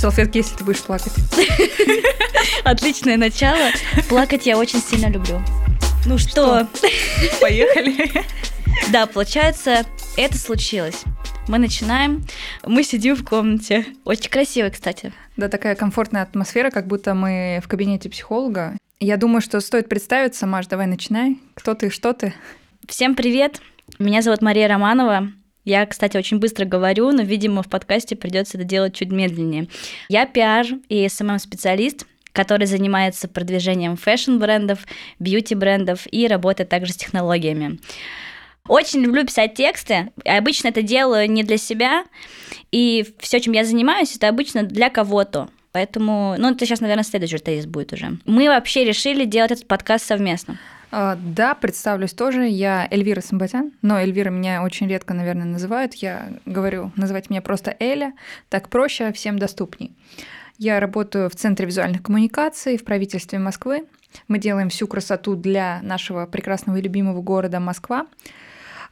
салфетки, если ты будешь плакать. Отличное начало. Плакать я очень сильно люблю. Ну что? Поехали. Да, получается, это случилось. Мы начинаем. Мы сидим в комнате. Очень красивой, кстати. Да, такая комфортная атмосфера, как будто мы в кабинете психолога. Я думаю, что стоит представиться. Маш, давай начинай. Кто ты, что ты? Всем привет. Меня зовут Мария Романова. Я, кстати, очень быстро говорю, но, видимо, в подкасте придется это делать чуть медленнее. Я пиар и SMM-специалист, который занимается продвижением fashion-брендов, beauty-брендов и работает также с технологиями. Очень люблю писать тексты. Обычно это делаю не для себя. И все, чем я занимаюсь, это обычно для кого-то. Поэтому, ну, это сейчас, наверное, следующий тезис будет уже. Мы вообще решили делать этот подкаст совместно. А, да, представлюсь тоже. Я Эльвира Самбатян, но Эльвира меня очень редко, наверное, называют. Я говорю, называть меня просто Эля. Так проще, всем доступней. Я работаю в Центре визуальных коммуникаций в правительстве Москвы. Мы делаем всю красоту для нашего прекрасного и любимого города Москва.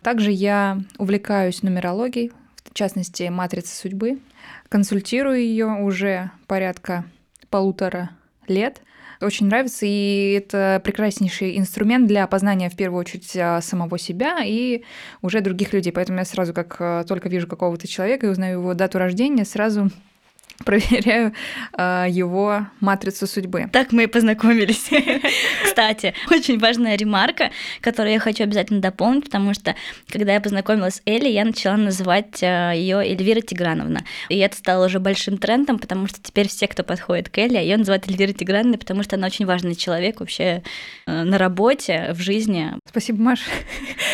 Также я увлекаюсь нумерологией, в частности, матрицей судьбы. Консультирую ее уже порядка полутора лет. Очень нравится, и это прекраснейший инструмент для опознания, в первую очередь, а, самого себя и уже других людей. Поэтому я сразу, как а, только вижу какого-то человека и узнаю его дату рождения, сразу проверяю э, его матрицу судьбы. Так мы и познакомились. Кстати, очень важная ремарка, которую я хочу обязательно дополнить, потому что когда я познакомилась с Элли, я начала называть э, ее Эльвира Тиграновна. И это стало уже большим трендом, потому что теперь все, кто подходит к Элли, ее называют Эльвира Тиграновна, потому что она очень важный человек вообще э, на работе, в жизни. Спасибо, Маш.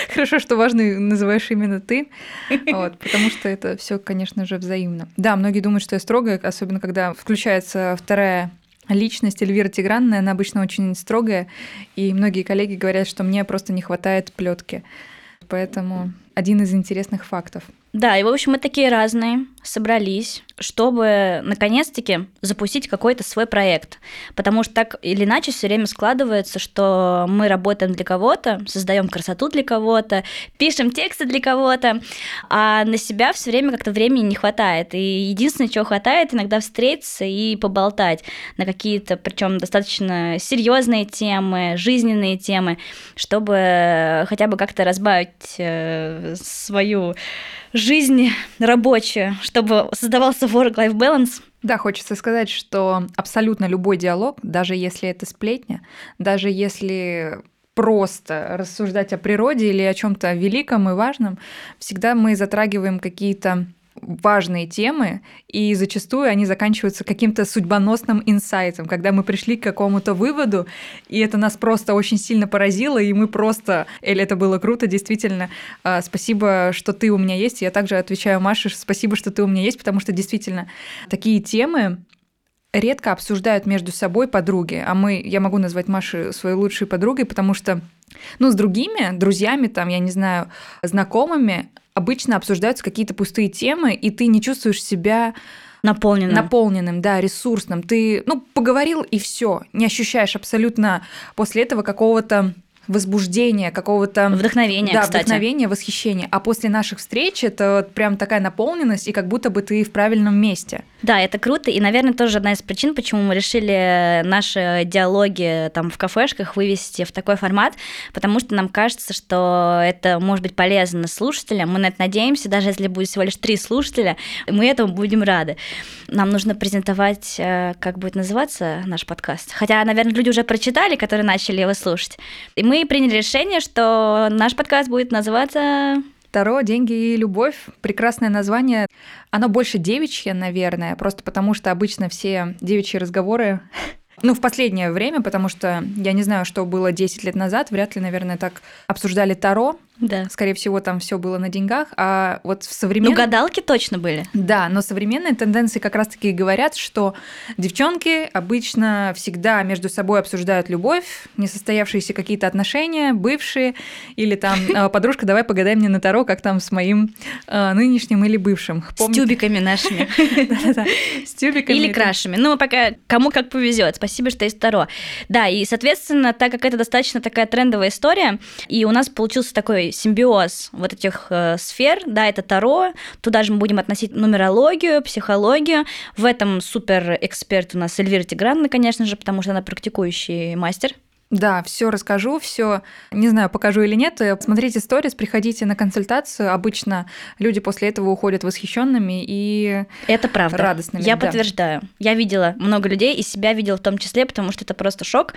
Хорошо, что важный называешь именно ты, вот, потому что это все, конечно же, взаимно. Да, многие думают, что я строгая, особенно когда включается вторая личность Эльвира Тигранная, она обычно очень строгая, и многие коллеги говорят, что мне просто не хватает плетки. Поэтому один из интересных фактов. Да, и в общем мы такие разные, собрались, чтобы наконец-таки запустить какой-то свой проект. Потому что так или иначе все время складывается, что мы работаем для кого-то, создаем красоту для кого-то, пишем тексты для кого-то, а на себя все время как-то времени не хватает. И единственное, чего хватает, иногда встретиться и поболтать на какие-то, причем достаточно серьезные темы, жизненные темы, чтобы хотя бы как-то разбавить э, свою жизнь рабочую, чтобы создавался work-life balance. Да, хочется сказать, что абсолютно любой диалог, даже если это сплетня, даже если просто рассуждать о природе или о чем-то великом и важном, всегда мы затрагиваем какие-то важные темы, и зачастую они заканчиваются каким-то судьбоносным инсайтом, когда мы пришли к какому-то выводу, и это нас просто очень сильно поразило, и мы просто, Эль, это было круто, действительно, а, спасибо, что ты у меня есть, я также отвечаю Маше, спасибо, что ты у меня есть, потому что действительно такие темы, редко обсуждают между собой подруги, а мы, я могу назвать Машу своей лучшей подругой, потому что, ну, с другими друзьями, там, я не знаю, знакомыми, обычно обсуждаются какие-то пустые темы, и ты не чувствуешь себя наполненным. Наполненным, да, ресурсным. Ты, ну, поговорил и все, не ощущаешь абсолютно после этого какого-то возбуждения, какого-то... Вдохновения, Да, кстати. вдохновения, восхищения. А после наших встреч это вот прям такая наполненность, и как будто бы ты в правильном месте. Да, это круто, и, наверное, тоже одна из причин, почему мы решили наши диалоги там в кафешках вывести в такой формат, потому что нам кажется, что это может быть полезно слушателям, мы на это надеемся, даже если будет всего лишь три слушателя, мы этому будем рады. Нам нужно презентовать, э, как будет называться наш подкаст. Хотя, наверное, люди уже прочитали, которые начали его слушать. И мы мы приняли решение, что наш подкаст будет называться Таро, деньги и любовь. Прекрасное название. Оно больше девичье, наверное, просто потому что обычно все девичьи разговоры ну, в последнее время, потому что я не знаю, что было 10 лет назад, вряд ли, наверное, так обсуждали Таро. Да. Скорее всего, там все было на деньгах. А вот в современном... Ну, гадалки точно были. Да, но современные тенденции как раз-таки говорят, что девчонки обычно всегда между собой обсуждают любовь, несостоявшиеся какие-то отношения, бывшие, или там «А, подружка, давай погадай мне на Таро, как там с моим э, нынешним или бывшим. С тюбиками нашими. С тюбиками. Или крашами. Ну, пока кому как повезет. Спасибо, что есть Таро. Да, и, соответственно, так как это достаточно такая трендовая история, и у нас получился такой такой симбиоз вот этих э, сфер, да, это Таро, туда же мы будем относить нумерологию, психологию. В этом супер эксперт у нас Эльвира Тигранна, конечно же, потому что она практикующий мастер да, все расскажу, все, не знаю, покажу или нет. Смотрите сторис, приходите на консультацию. Обычно люди после этого уходят восхищенными и это правда. радостными. Я да. подтверждаю. Я видела много людей и себя видела в том числе, потому что это просто шок.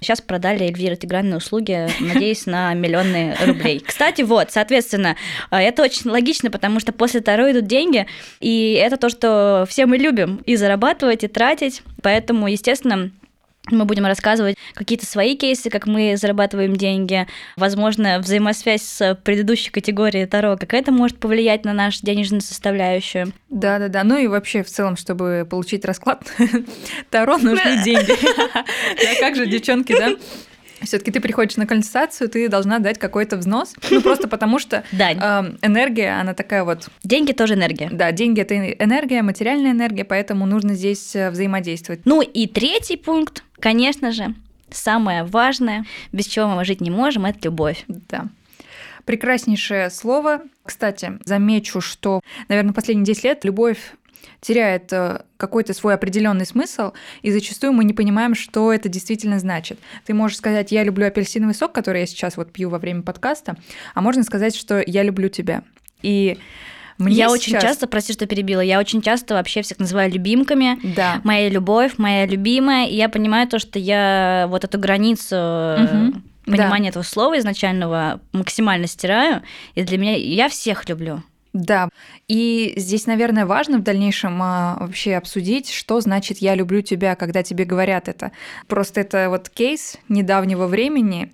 Сейчас продали Эльвира Тигранные услуги, надеюсь, на миллионы рублей. Кстати, вот, соответственно, это очень логично, потому что после Таро идут деньги, и это то, что все мы любим и зарабатывать, и тратить. Поэтому, естественно, мы будем рассказывать какие-то свои кейсы, как мы зарабатываем деньги, возможно, взаимосвязь с предыдущей категорией Таро, как это может повлиять на нашу денежную составляющую. Да-да-да, ну и вообще в целом, чтобы получить расклад Таро, нужны деньги. Как же, девчонки, да? все-таки ты приходишь на консультацию, ты должна дать какой-то взнос, ну просто потому что. Э, энергия, она такая вот. Деньги тоже энергия. Да, деньги это энергия, материальная энергия, поэтому нужно здесь э, взаимодействовать. Ну и третий пункт, конечно же, самое важное, без чего мы жить не можем, это любовь. Да. Прекраснейшее слово. Кстати, замечу, что, наверное, последние 10 лет любовь теряет э, какой-то свой определенный смысл, и зачастую мы не понимаем, что это действительно значит. Ты можешь сказать, я люблю апельсиновый сок, который я сейчас вот пью во время подкаста, а можно сказать, что я люблю тебя. И мне я сейчас... очень часто, прости, что перебила, я очень часто вообще всех называю любимками. Да. Моя любовь, моя любимая. И я понимаю то, что я вот эту границу угу. понимания да. этого слова изначального максимально стираю. И для меня я всех люблю. Да, и здесь, наверное, важно в дальнейшем а, вообще обсудить, что значит «я люблю тебя», когда тебе говорят это. Просто это вот кейс недавнего времени,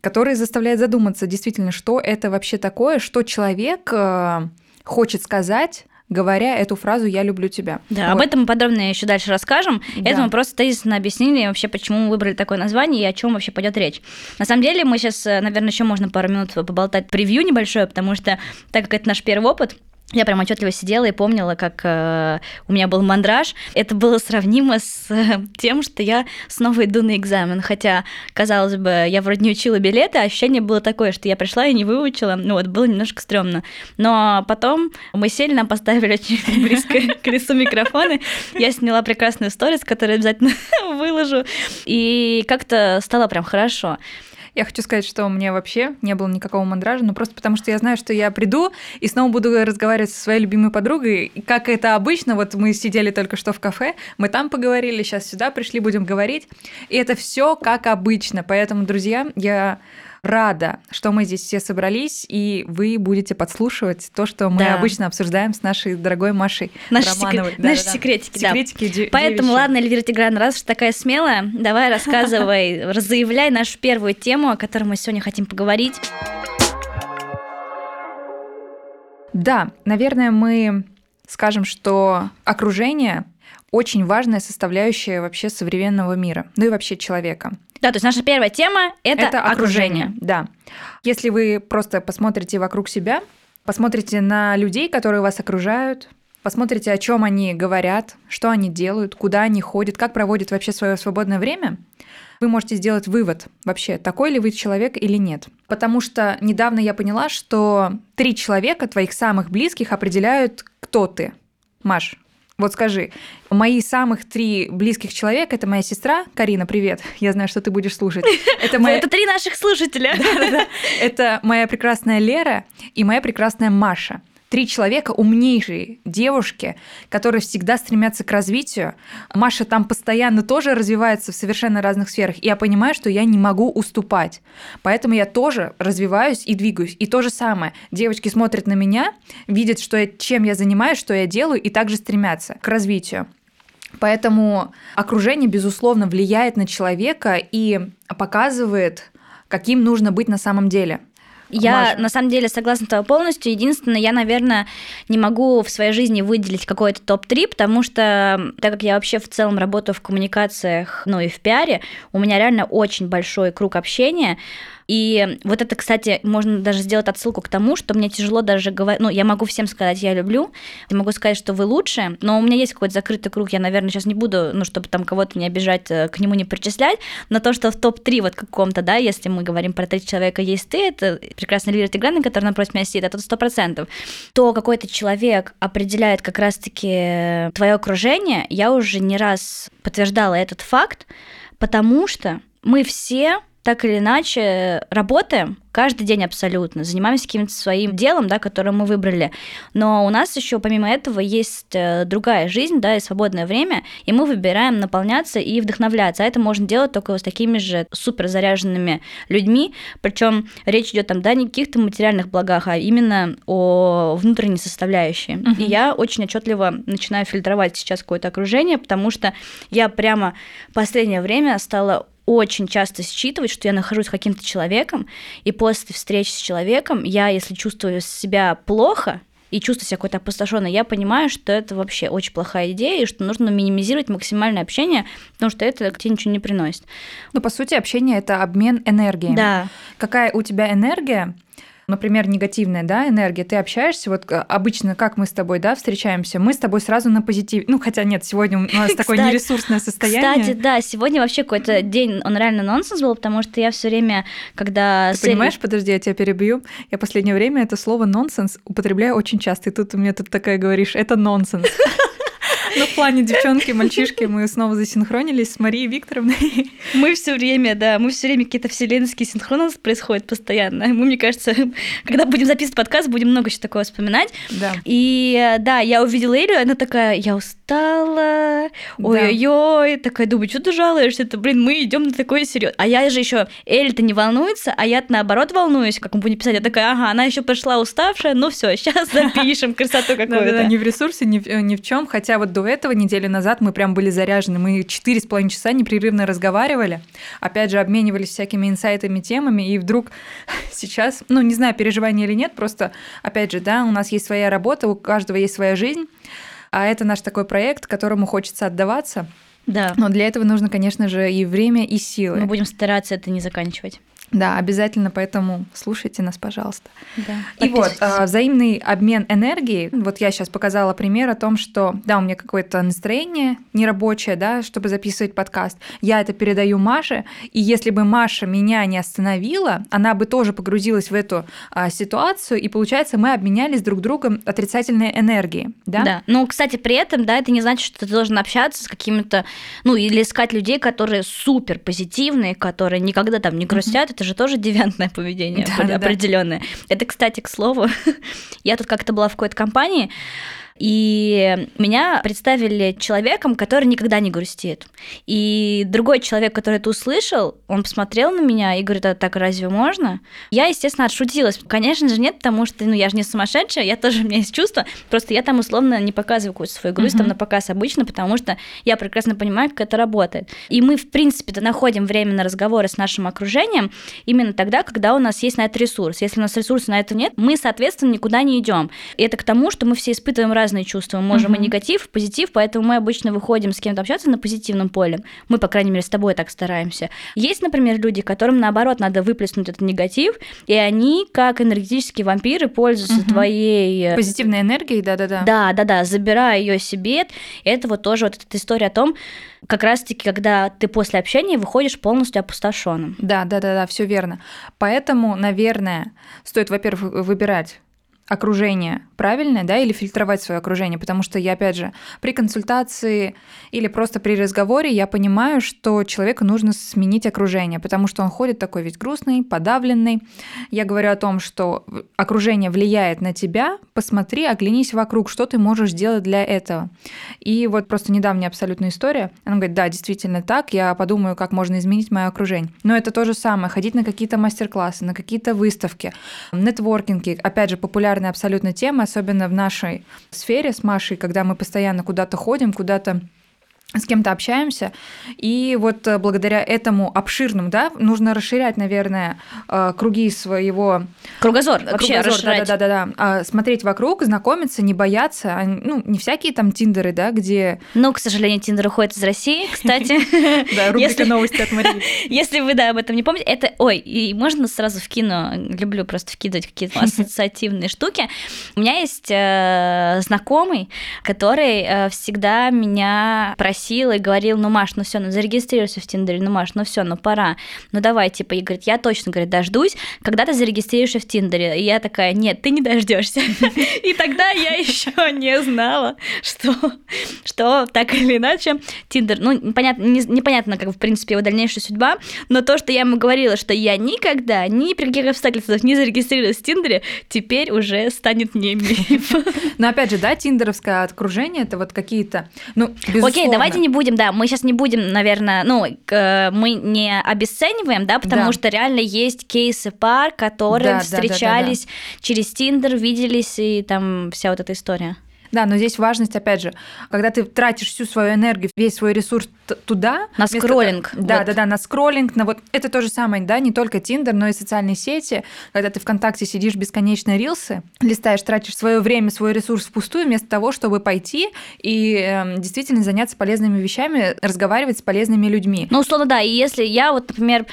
который заставляет задуматься действительно, что это вообще такое, что человек а, хочет сказать говоря эту фразу «я люблю тебя». Да, вот. об этом мы подробно еще дальше расскажем. Да. Это мы просто тезисно объяснили вообще, почему мы выбрали такое название и о чем вообще пойдет речь. На самом деле мы сейчас, э, наверное, еще можно пару минут поболтать превью небольшое, потому что так как это наш первый опыт, я прям отчетливо сидела и помнила, как э, у меня был мандраж. Это было сравнимо с э, тем, что я снова иду на экзамен. Хотя, казалось бы, я вроде не учила билеты, а ощущение было такое, что я пришла и не выучила. Ну вот, было немножко стрёмно. Но потом мы сели, нам поставили очень близко к лицу микрофоны. Я сняла прекрасную сторис, которую обязательно выложу. И как-то стало прям хорошо. Я хочу сказать, что меня вообще не было никакого мандража, но просто потому что я знаю, что я приду и снова буду разговаривать со своей любимой подругой. И как это обычно, вот мы сидели только что в кафе, мы там поговорили, сейчас сюда пришли, будем говорить. И это все как обычно. Поэтому, друзья, я рада, что мы здесь все собрались, и вы будете подслушивать то, что мы да. обычно обсуждаем с нашей дорогой Машей Наши, Романовой. Сек... Да, Наши да, секретики, да. секретики Поэтому, ладно, Эльвира Тигран, раз уж такая смелая, давай рассказывай, заявляй нашу первую тему, о которой мы сегодня хотим поговорить. Да, наверное, мы скажем, что окружение очень важная составляющая вообще современного мира, ну и вообще человека. Да, то есть наша первая тема это, это окружение. окружение. Да. Если вы просто посмотрите вокруг себя, посмотрите на людей, которые вас окружают, посмотрите, о чем они говорят, что они делают, куда они ходят, как проводят вообще свое свободное время, вы можете сделать вывод вообще, такой ли вы человек или нет. Потому что недавно я поняла, что три человека, твоих самых близких, определяют, кто ты. Маш, вот скажи, мои самых три близких человека это моя сестра Карина, привет. Я знаю, что ты будешь слушать. Это моя... Это три наших слушателя. Это моя прекрасная Лера и моя прекрасная Маша три человека, умнейшие девушки, которые всегда стремятся к развитию. Маша там постоянно тоже развивается в совершенно разных сферах. И я понимаю, что я не могу уступать. Поэтому я тоже развиваюсь и двигаюсь. И то же самое. Девочки смотрят на меня, видят, что я, чем я занимаюсь, что я делаю, и также стремятся к развитию. Поэтому окружение, безусловно, влияет на человека и показывает, каким нужно быть на самом деле. Я Маша. на самом деле согласна с тобой полностью. Единственное, я, наверное, не могу в своей жизни выделить какой-то топ-3, потому что, так как я вообще в целом работаю в коммуникациях, ну и в пиаре, у меня реально очень большой круг общения. И вот это, кстати, можно даже сделать отсылку к тому, что мне тяжело даже говорить, ну, я могу всем сказать, я люблю, я могу сказать, что вы лучше, но у меня есть какой-то закрытый круг, я, наверное, сейчас не буду, ну, чтобы там кого-то не обижать, э, к нему не причислять, но то, что в топ-3 вот каком-то, да, если мы говорим про три человека, есть ты, это прекрасный лидер Тиграны, который напротив меня сидит, это сто процентов, то какой-то человек определяет как раз-таки твое окружение, я уже не раз подтверждала этот факт, потому что мы все так или иначе работаем каждый день абсолютно, занимаемся каким-то своим делом, да, которое мы выбрали. Но у нас еще помимо этого есть э, другая жизнь, да, и свободное время, и мы выбираем наполняться и вдохновляться. А это можно делать только с такими же супер заряженными людьми, причем речь идет там, да, не каких-то материальных благах, а именно о внутренней составляющей. Uh-huh. И я очень отчетливо начинаю фильтровать сейчас какое-то окружение, потому что я прямо в последнее время стала очень часто считывать, что я нахожусь с каким-то человеком, и после встречи с человеком я, если чувствую себя плохо, и чувствую себя какой-то опустошенной, я понимаю, что это вообще очень плохая идея, и что нужно минимизировать максимальное общение, потому что это тебе ничего не приносит. Ну, по сути, общение это обмен энергией. Да. Какая у тебя энергия, например, негативная, да, энергия, ты общаешься, вот э, обычно, как мы с тобой, да, встречаемся, мы с тобой сразу на позитив. Ну, хотя нет, сегодня у нас такое нересурсное состояние. Кстати, да, сегодня вообще какой-то день, он реально нонсенс был, потому что я все время, когда... Ты понимаешь, подожди, я тебя перебью. Я последнее время это слово нонсенс употребляю очень часто, и тут ты мне тут такая говоришь, это нонсенс. Ну, в плане девчонки, мальчишки мы снова засинхронились с Марией Викторовной. Мы все время, да, мы все время какие-то вселенские синхроны происходят постоянно. Мы, мне кажется, когда будем записывать подкаст, будем много чего такого вспоминать. Да. И да, я увидела Элю, она такая, я устала, ой-ой-ой, такая, думаю, что ты жалуешься? Это, блин, мы идем на такое серьезно. А я же еще, Эль-то не волнуется, а я наоборот волнуюсь, как мы будем писать. Я такая, ага, она еще пришла уставшая, ну все, сейчас запишем красоту какую-то. Да, не в ресурсе, ни в, ни в чем. Хотя вот до этого, неделю назад, мы прям были заряжены. Мы четыре с половиной часа непрерывно разговаривали. Опять же, обменивались всякими инсайтами, темами. И вдруг сейчас, ну, не знаю, переживания или нет, просто, опять же, да, у нас есть своя работа, у каждого есть своя жизнь. А это наш такой проект, которому хочется отдаваться. Да. Но для этого нужно, конечно же, и время, и силы. Мы будем стараться это не заканчивать. Да, обязательно, поэтому слушайте нас, пожалуйста. Да, и вот а, взаимный обмен энергией. Вот я сейчас показала пример о том, что да, у меня какое-то настроение нерабочее, да, чтобы записывать подкаст. Я это передаю Маше, и если бы Маша меня не остановила, она бы тоже погрузилась в эту а, ситуацию, и получается, мы обменялись друг другом отрицательной энергией, да? Да. Ну, кстати, при этом, да, это не значит, что ты должен общаться с какими-то, ну, или искать людей, которые супер позитивные, которые никогда там не грустят. Mm-hmm это же тоже девиантное поведение да, определенное. Да. Это, кстати, к слову, я тут как-то была в какой-то компании, и меня представили человеком, который никогда не грустит. И другой человек, который это услышал, он посмотрел на меня и говорит, а так разве можно? Я, естественно, отшутилась. Конечно же нет, потому что ну, я же не сумасшедшая, я тоже, у меня есть чувства, просто я там условно не показываю какую-то свою грусть, uh-huh. там на показ обычно, потому что я прекрасно понимаю, как это работает. И мы, в принципе-то, находим время на разговоры с нашим окружением именно тогда, когда у нас есть на это ресурс. Если у нас ресурса на это нет, мы, соответственно, никуда не идем. И это к тому, что мы все испытываем разные чувства. Мы можем uh-huh. и негатив, и позитив, поэтому мы обычно выходим с кем-то общаться на позитивном поле. Мы, по крайней мере, с тобой так стараемся. Есть, например, люди, которым, наоборот, надо выплеснуть этот негатив, и они, как энергетические вампиры, пользуются uh-huh. твоей... Э, Позитивной энергией, да-да-да. Да-да-да, забирая ее себе. Это вот тоже вот эта история о том, как раз-таки, когда ты после общения выходишь полностью опустошенным. Да, да, да, да, все верно. Поэтому, наверное, стоит, во-первых, выбирать окружение правильное, да, или фильтровать свое окружение, потому что я, опять же, при консультации или просто при разговоре я понимаю, что человеку нужно сменить окружение, потому что он ходит такой весь грустный, подавленный. Я говорю о том, что окружение влияет на тебя, посмотри, оглянись вокруг, что ты можешь сделать для этого. И вот просто недавняя абсолютная история, она говорит, да, действительно так, я подумаю, как можно изменить мое окружение. Но это то же самое, ходить на какие-то мастер-классы, на какие-то выставки, нетворкинги, опять же, популярные популярная абсолютно тема, особенно в нашей сфере с Машей, когда мы постоянно куда-то ходим, куда-то с кем-то общаемся, и вот э, благодаря этому обширному, да, нужно расширять, наверное, э, круги своего... Кругозор вообще Кругозор, расширять. да-да-да. А, Смотреть вокруг, знакомиться, не бояться. А, Ну, не всякие там тиндеры, да, где... Ну, к сожалению, Тиндер уходит из России, кстати. Да, рубрика новости от Марии. Если вы, да, об этом не помните, это, ой, и можно сразу вкину, люблю просто вкидывать какие-то ассоциативные штуки. У меня есть э, знакомый, который э, всегда меня просил и говорил, ну, Маш, ну все, ну зарегистрируйся в Тиндере, ну, Маш, ну все, ну пора, ну давай, типа, и говорит, я точно, говорит, дождусь, когда ты зарегистрируешься в Тиндере. И я такая, нет, ты не дождешься. И тогда я еще не знала, что, что так или иначе Тиндер, ну, непонятно, не- непонятно, как, в принципе, его дальнейшая судьба, но то, что я ему говорила, что я никогда, ни при каких обстоятельствах не зарегистрировалась в Тиндере, теперь уже станет не миф. Но опять же, да, тиндеровское окружение, это вот какие-то, ну, безусловно. Окей, давайте не будем, да, мы сейчас не будем, наверное, ну, к- мы не обесцениваем, да, потому Да. что реально есть кейсы пар, которые Да, да, да, да, да. встречались через Тиндер, виделись, и там вся вот эта история. Да, но здесь важность, опять же, когда ты тратишь всю свою энергию, весь свой ресурс туда. На вместо- скроллинг, Да, вот. да, да, на скроллинг, на вот это то же самое, да, не только Тиндер, но и социальные сети. Когда ты ВКонтакте сидишь бесконечно рилсы, листаешь, тратишь свое время, свой ресурс впустую, вместо того, чтобы пойти и эм, действительно заняться полезными вещами, разговаривать с полезными людьми. Ну, условно, да. И если я вот, например,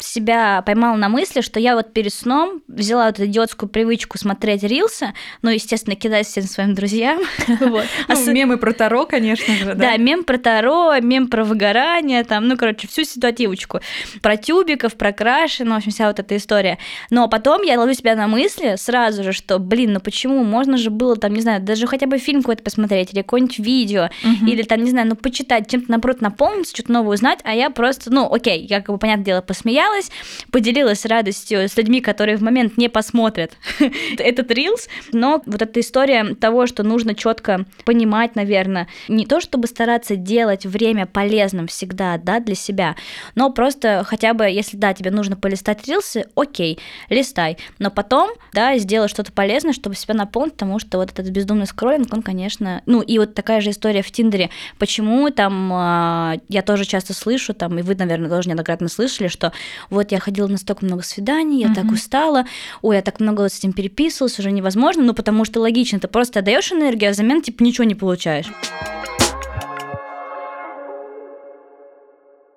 себя поймала на мысли, что я вот перед сном взяла вот эту идиотскую привычку смотреть рилсы, ну, естественно, кидать всем своим друзьям. Вот. Ну, Ос- мемы про Таро, конечно же, Да, да. мем про Таро, мем про выгорание, там, ну, короче, всю ситуативочку. Про тюбиков, про краши, ну, в общем, вся вот эта история. Но потом я ловлю себя на мысли сразу же, что, блин, ну почему? Можно же было там, не знаю, даже хотя бы фильм какой-то посмотреть или какое-нибудь видео, или там, не знаю, ну, почитать, чем-то, наоборот, наполниться, что-то новое узнать, а я просто, ну, окей, я, как бы, понятное дело, посмеялась, поделилась радостью с людьми, которые в момент не посмотрят этот рилс, но вот эта история того, что нужно четко понимать, наверное, не то чтобы стараться делать время полезным всегда, да, для себя, но просто хотя бы, если, да, тебе нужно полистать рилсы, окей, листай, но потом, да, сделай что-то полезное, чтобы себя наполнить, потому что вот этот бездумный скроллинг, он, конечно, ну, и вот такая же история в Тиндере, почему там, а, я тоже часто слышу, там, и вы, наверное, тоже неоднократно слышали, что вот я ходила на столько много свиданий, я так Мгм. устала, ой, я так много вот с этим переписывалась, уже невозможно, ну, потому что логично, ты просто отдаешь энергию, а взамен, типа, ничего не получаешь.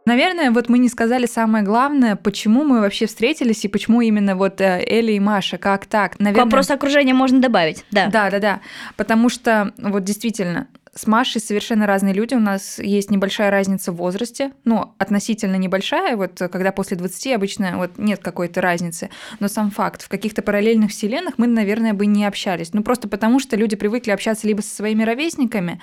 Наверное, вот мы не сказали самое главное, почему мы вообще встретились и почему именно вот э, Эля и Маша, как так? К Наверное, вопросу окружения можно добавить, да. Да, да, да. Потому что вот действительно с Машей совершенно разные люди. У нас есть небольшая разница в возрасте, ну, относительно небольшая. Вот э, когда после 20 обычно вот нет какой-то разницы. Но сам факт, в каких-то параллельных вселенных мы, наверное, бы не общались. Ну, просто потому что люди привыкли общаться либо со своими ровесниками,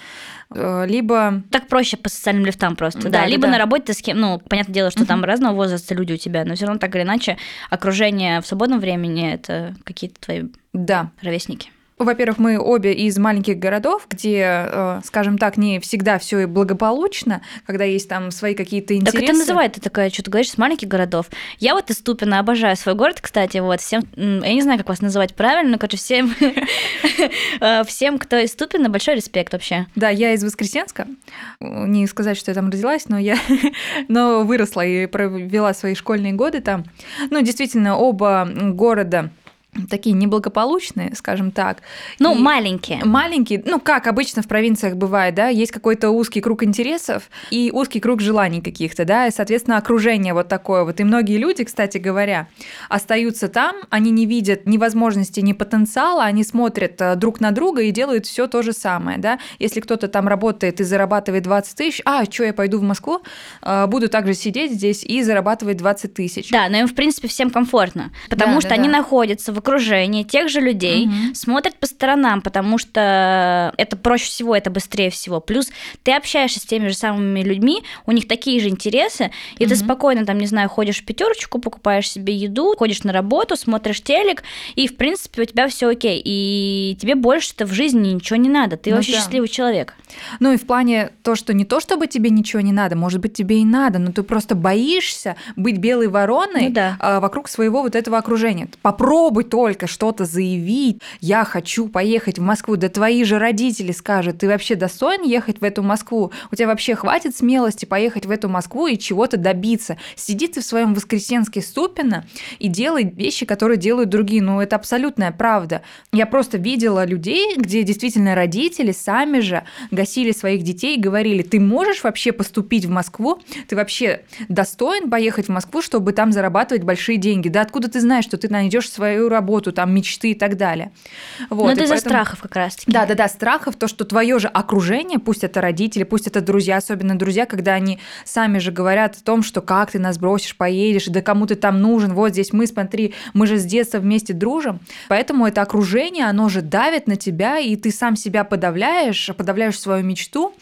э, либо... Так проще по социальным лифтам просто, да. Да, Либо да. на работе ты с кем, ну, понятное дело, что там разного возраста люди у тебя, но все равно так или иначе окружение в свободном времени это какие-то твои Да, ровесники. Во-первых, мы обе из маленьких городов, где, э, скажем так, не всегда все и благополучно, когда есть там свои какие-то интересы. Так это называет, ты такая, что ты говоришь, с маленьких городов. Я вот из Тупина обожаю свой город, кстати, вот, всем, я не знаю, как вас называть правильно, но, короче, всем, э, всем, кто из Тупина, большой респект вообще. Да, я из Воскресенска. Не сказать, что я там родилась, но я но выросла и провела свои школьные годы там. Ну, действительно, оба города такие неблагополучные, скажем так. Ну, И маленькие. Маленькие, ну, как обычно в провинциях бывает, да, есть какой-то узкий круг интересов и узкий круг желаний каких-то, да, и, соответственно, окружение вот такое вот. И многие люди, кстати говоря, остаются там, они не видят ни возможности, ни потенциала, они смотрят э, друг на друга и делают все то же самое, да. Если кто-то там работает и зарабатывает 20 тысяч, а, что, я пойду в Москву, э, буду также сидеть здесь и зарабатывать 20 тысяч. Да, но им, в принципе, всем комфортно, потому Да, что да, они да. находятся в окружении тех же людей, Мгм. смотрят по сторонам, потому что это проще всего, это быстрее всего. Плюс ты общаешься с теми же самыми людьми, у них такие же интересы, и ты Мгм. спокойно там, не знаю, ходишь в пятерочку, покупаешь себе еду, ходишь на работу, смотришь телек, и, в принципе, у тебя все окей. И тебе больше-то в жизни ничего не надо. Ты Ну вообще да. счастливый человек. Ну и в плане то, что не то, чтобы тебе ничего не надо, может быть, тебе и надо, но ты просто боишься быть белой вороной Ну да. а, вокруг своего вот этого окружения. Попробуй только что-то заявить, я хочу поехать в Москву, да твои же родители скажут, ты вообще достоин ехать в эту Москву? У тебя вообще хватит смелости поехать в эту Москву и чего-то добиться? Сиди ты в своем воскресенске Ступино и делай вещи, которые делают другие. Ну, это абсолютная правда. Я просто видела людей, где действительно родители сами же гасили своих детей и говорили, ты можешь вообще поступить в Москву? Ты вообще достоин поехать в Москву, чтобы там зарабатывать большие деньги? Да откуда ты знаешь, что ты найдешь свою работу, там мечты и так далее? Вот, Но это из-за страхов как раз-таки. Да, да, да, страхов, то, что твое же окружение, пусть это родители, пусть это друзья, особенно друзья, когда они сами же говорят о том, что как ты нас бросишь, поедешь, да кому ты там нужен, вот здесь мы, смотри, мы же с детства вместе дружим. Поэтому это окружение, оно же давит на тебя, и ты сам себя подавляешь, подавляешь свою мечту,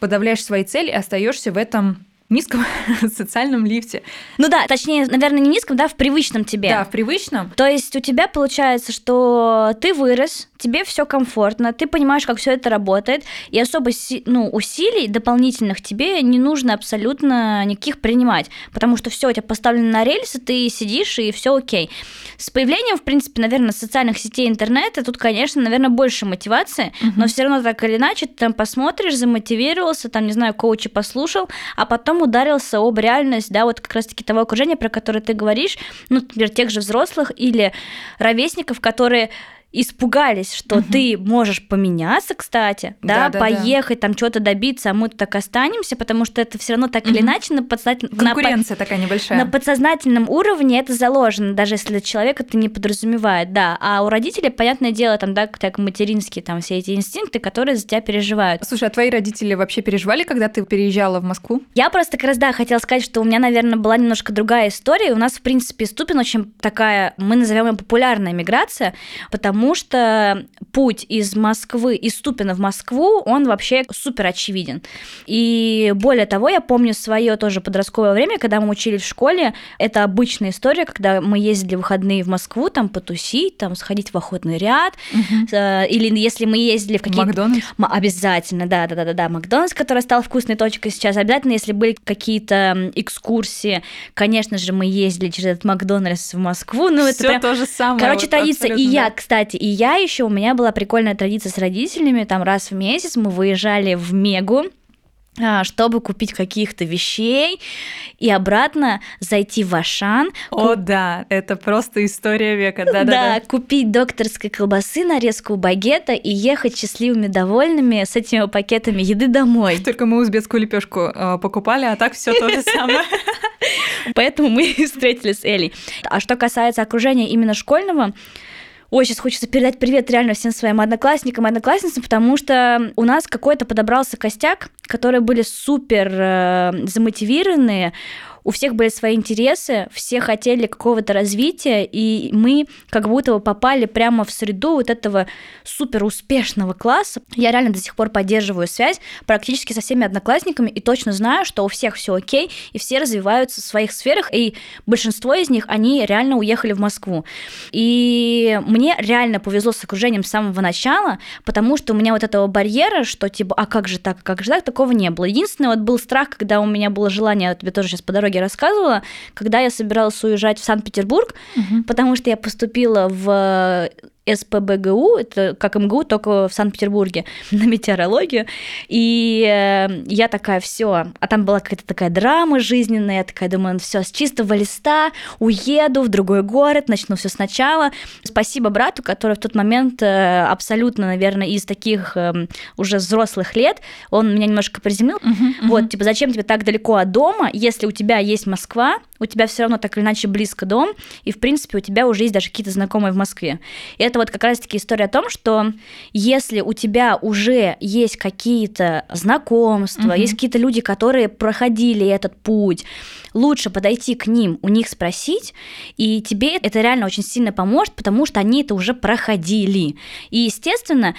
подавляешь свои цели и остаешься в этом низком социальном лифте. Ну да, точнее, наверное, не низком, да, в привычном тебе. Да, в привычном. То есть у тебя получается, что ты вырос, тебе все комфортно, ты понимаешь, как все это работает, и особо ну, усилий дополнительных тебе не нужно абсолютно никаких принимать, потому что все у тебя поставлено на рельсы, ты сидишь и все окей. С появлением, в принципе, наверное, социальных сетей интернета тут, конечно, наверное, больше мотивации, угу. но все равно так или иначе ты там посмотришь, замотивировался, там, не знаю, коуча послушал, а потом ударился об реальность, да, вот как раз-таки того окружения, про которое ты говоришь, ну, например, тех же взрослых или ровесников, которые испугались, что угу. ты можешь поменяться, кстати, да, да, да поехать, да. там что-то добиться, а мы тут так останемся, потому что это все равно так угу. или иначе на подсознательном... Конкуренция на, такая небольшая. На подсознательном уровне это заложено, даже если человек это не подразумевает, да. А у родителей, понятное дело, там, да, так материнские там все эти инстинкты, которые за тебя переживают. Слушай, а твои родители вообще переживали, когда ты переезжала в Москву? Я просто как раз, да, хотела сказать, что у меня, наверное, была немножко другая история. У нас, в принципе, Ступин очень такая, мы назовем ее популярная миграция, потому потому что путь из Москвы, из Ступина в Москву, он вообще супер очевиден. И более того, я помню свое тоже подростковое время, когда мы учились в школе, это обычная история, когда мы ездили в выходные в Москву, там потусить, там сходить в охотный ряд, угу. или если мы ездили в какие-то... Макдональдс? Обязательно, да, да, да, да, да, Макдональдс, который стал вкусной точкой сейчас, обязательно, если были какие-то экскурсии, конечно же, мы ездили через этот Макдональдс в Москву, ну это прям... то же самое. Короче, вот, традиция. И я, кстати, и я еще, у меня была прикольная традиция с родителями, там раз в месяц мы выезжали в Мегу, а, чтобы купить каких-то вещей и обратно зайти в Ашан. О, куп... да, это просто история века, да, да, да. купить докторской колбасы, нарезку багета и ехать счастливыми, довольными с этими пакетами еды домой. Только мы узбекскую лепешку э, покупали, а так все то же самое. Поэтому мы встретились с Элей. А что касается окружения именно школьного, Ой, сейчас хочется передать привет реально всем своим одноклассникам и одноклассницам, потому что у нас какой-то подобрался костяк, которые были супер э, замотивированные, у всех были свои интересы, все хотели какого-то развития, и мы как будто бы попали прямо в среду вот этого супер успешного класса. Я реально до сих пор поддерживаю связь практически со всеми одноклассниками и точно знаю, что у всех все окей, и все развиваются в своих сферах, и большинство из них, они реально уехали в Москву. И мне реально повезло с окружением с самого начала, потому что у меня вот этого барьера, что типа, а как же так, как же так, такого не было. Единственное, вот был страх, когда у меня было желание, я тебе тоже сейчас по дороге дороге рассказывала, когда я собиралась уезжать в Санкт-Петербург, угу. потому что я поступила в СПБГУ, это как МГУ, только в Санкт-Петербурге, на метеорологию. И э, я такая, все, а там была какая-то такая драма жизненная, я такая думаю, все, с чистого листа уеду в другой город, начну все сначала. Спасибо брату, который в тот момент э, абсолютно, наверное, из таких э, уже взрослых лет, он меня немножко приземлил. Uh-huh, uh-huh. Вот, типа, зачем тебе так далеко от дома, если у тебя есть Москва, у тебя все равно так или иначе близко дом, и, в принципе, у тебя уже есть даже какие-то знакомые в Москве. И это вот как раз-таки история о том, что если у тебя уже есть какие-то знакомства, угу. есть какие-то люди, которые проходили этот путь, лучше подойти к ним, у них спросить, и тебе это реально очень сильно поможет, потому что они это уже проходили. И, естественно,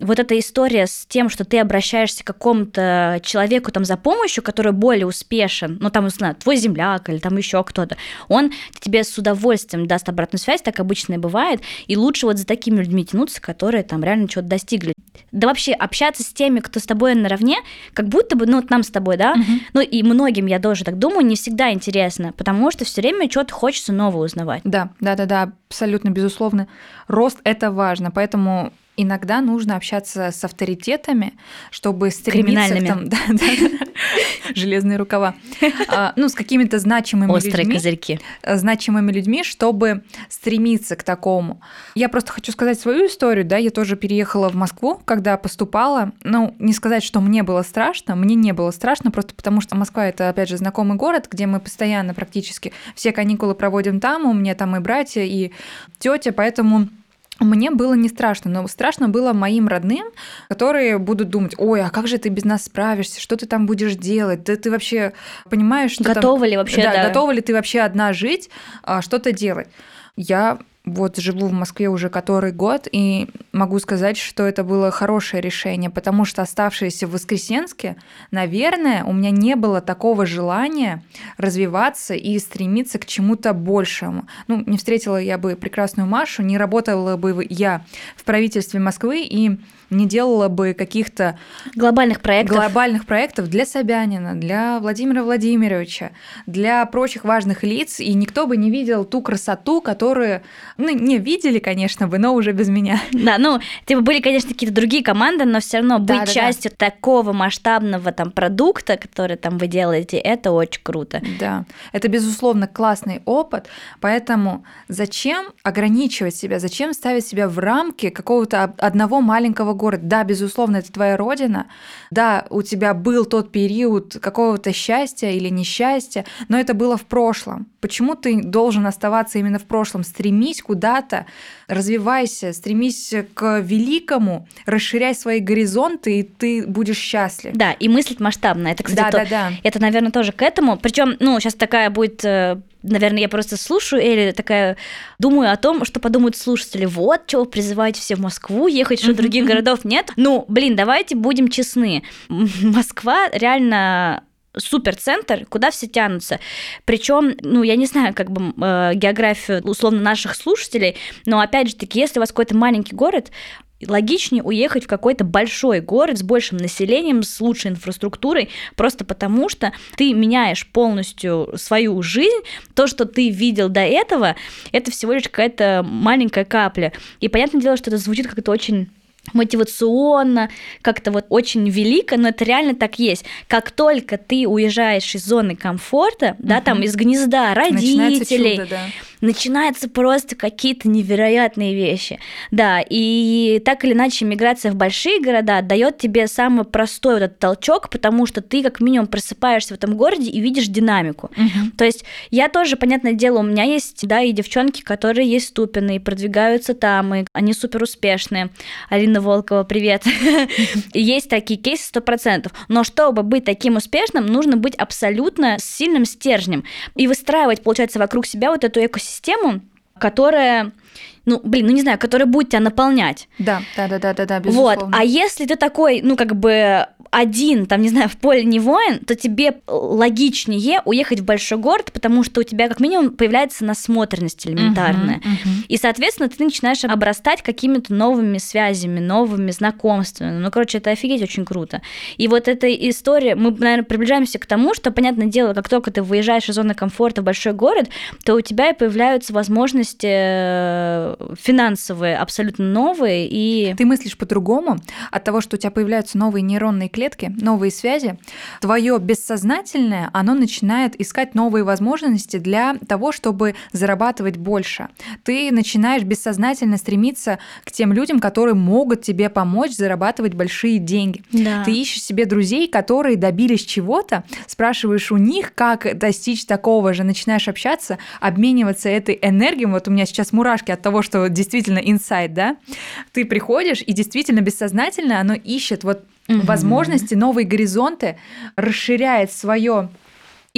вот эта история с тем, что ты обращаешься к какому-то человеку там за помощью, который более успешен, ну там, не знаю, твой земляк или там еще кто-то. Он тебе с удовольствием даст обратную связь, так обычно и бывает, и лучше вот за такими людьми тянуться, которые там реально что-то достигли. Да вообще общаться с теми, кто с тобой наравне, как будто бы, ну вот нам с тобой, да, угу. ну и многим, я тоже так думаю, не всегда интересно, потому что все время что-то хочется нового узнавать. Да, да, да, да, абсолютно, безусловно. Рост это важно, поэтому иногда нужно общаться с авторитетами, чтобы стремиться к там, да, да, железные рукава, а, ну, с какими-то значимыми Острые людьми. козырьки. Э, значимыми людьми, чтобы стремиться к такому. Я просто хочу сказать свою историю, да, я тоже переехала в Москву, когда поступала. Ну, не сказать, что мне было страшно, мне не было страшно, просто потому что Москва это, опять же, знакомый город, где мы постоянно практически все каникулы проводим там, у меня там и братья, и тетя, поэтому мне было не страшно, но страшно было моим родным, которые будут думать, ой, а как же ты без нас справишься, что ты там будешь делать, ты, ты вообще понимаешь, что готова там... ли вообще, да, да, готова ли ты вообще одна жить, а, что-то делать. Я вот живу в Москве уже который год, и могу сказать, что это было хорошее решение, потому что оставшиеся в Воскресенске, наверное, у меня не было такого желания развиваться и стремиться к чему-то большему. Ну, не встретила я бы прекрасную Машу, не работала бы я в правительстве Москвы, и не делала бы каких-то глобальных проектов. глобальных проектов для Собянина, для Владимира Владимировича, для прочих важных лиц, и никто бы не видел ту красоту, которую, ну, не видели, конечно бы, но уже без меня. Да, ну, типа были, конечно, какие-то другие команды, но все равно быть да, да, частью да. такого масштабного там продукта, который там вы делаете, это очень круто. Да, это, безусловно, классный опыт, поэтому зачем ограничивать себя, зачем ставить себя в рамки какого-то одного маленького город. Да, безусловно, это твоя родина. Да, у тебя был тот период какого-то счастья или несчастья, но это было в прошлом. Почему ты должен оставаться именно в прошлом? Стремись куда-то, развивайся, стремись к великому, расширяй свои горизонты, и ты будешь счастлив. Да, и мыслить масштабно. Это, кстати, да, то, да, да. это, наверное, тоже к этому. Причем, ну, сейчас такая будет э, наверное, я просто слушаю или такая думаю о том, что подумают слушатели. Вот, чего призываете все в Москву ехать, что других городов нет. Ну, блин, давайте будем честны. Москва реально суперцентр, куда все тянутся. Причем, ну, я не знаю, как бы э, географию условно наших слушателей, но опять же таки, если у вас какой-то маленький город, логичнее уехать в какой-то большой город с большим населением, с лучшей инфраструктурой, просто потому что ты меняешь полностью свою жизнь. То, что ты видел до этого, это всего лишь какая-то маленькая капля. И понятное дело, что это звучит как-то очень мотивационно, как-то вот очень велико, но это реально так есть. Как только ты уезжаешь из зоны комфорта, угу. да, там из гнезда родителей, чудо, да начинаются просто какие-то невероятные вещи. Да, и так или иначе миграция в большие города дает тебе самый простой вот этот толчок, потому что ты как минимум просыпаешься в этом городе и видишь динамику. Угу. То есть я тоже, понятное дело, у меня есть, да, и девчонки, которые есть ступины и продвигаются там, и они супер успешные. Алина Волкова, привет. Есть такие кейсы сто процентов. Но чтобы быть таким успешным, нужно быть абсолютно сильным стержнем и выстраивать, получается, вокруг себя вот эту экосистему систему, которая ну, блин, ну не знаю, которая будет тебя наполнять. Да, да, да, да, да, да, безусловно. Вот. А если ты такой, ну, как бы один, там, не знаю, в поле не воин, то тебе логичнее уехать в большой город, потому что у тебя как минимум появляется насмотренность элементарная. Uh-huh, uh-huh. И, соответственно, ты начинаешь обрастать какими-то новыми связями, новыми знакомствами. Ну, короче, это офигеть очень круто. И вот эта история, мы, наверное, приближаемся к тому, что, понятное дело, как только ты выезжаешь из зоны комфорта в большой город, то у тебя и появляются возможности э, финансовые абсолютно новые. И... Ты мыслишь по-другому от того, что у тебя появляются новые нейронные клетки, новые связи, твое бессознательное, оно начинает искать новые возможности для того, чтобы зарабатывать больше. Ты начинаешь бессознательно стремиться к тем людям, которые могут тебе помочь зарабатывать большие деньги. Да. Ты ищешь себе друзей, которые добились чего-то, спрашиваешь у них, как достичь такого же, начинаешь общаться, обмениваться этой энергией. Вот у меня сейчас мурашки от того, что действительно инсайт, да? Ты приходишь, и действительно бессознательно оно ищет вот возможности, новые горизонты, расширяет свое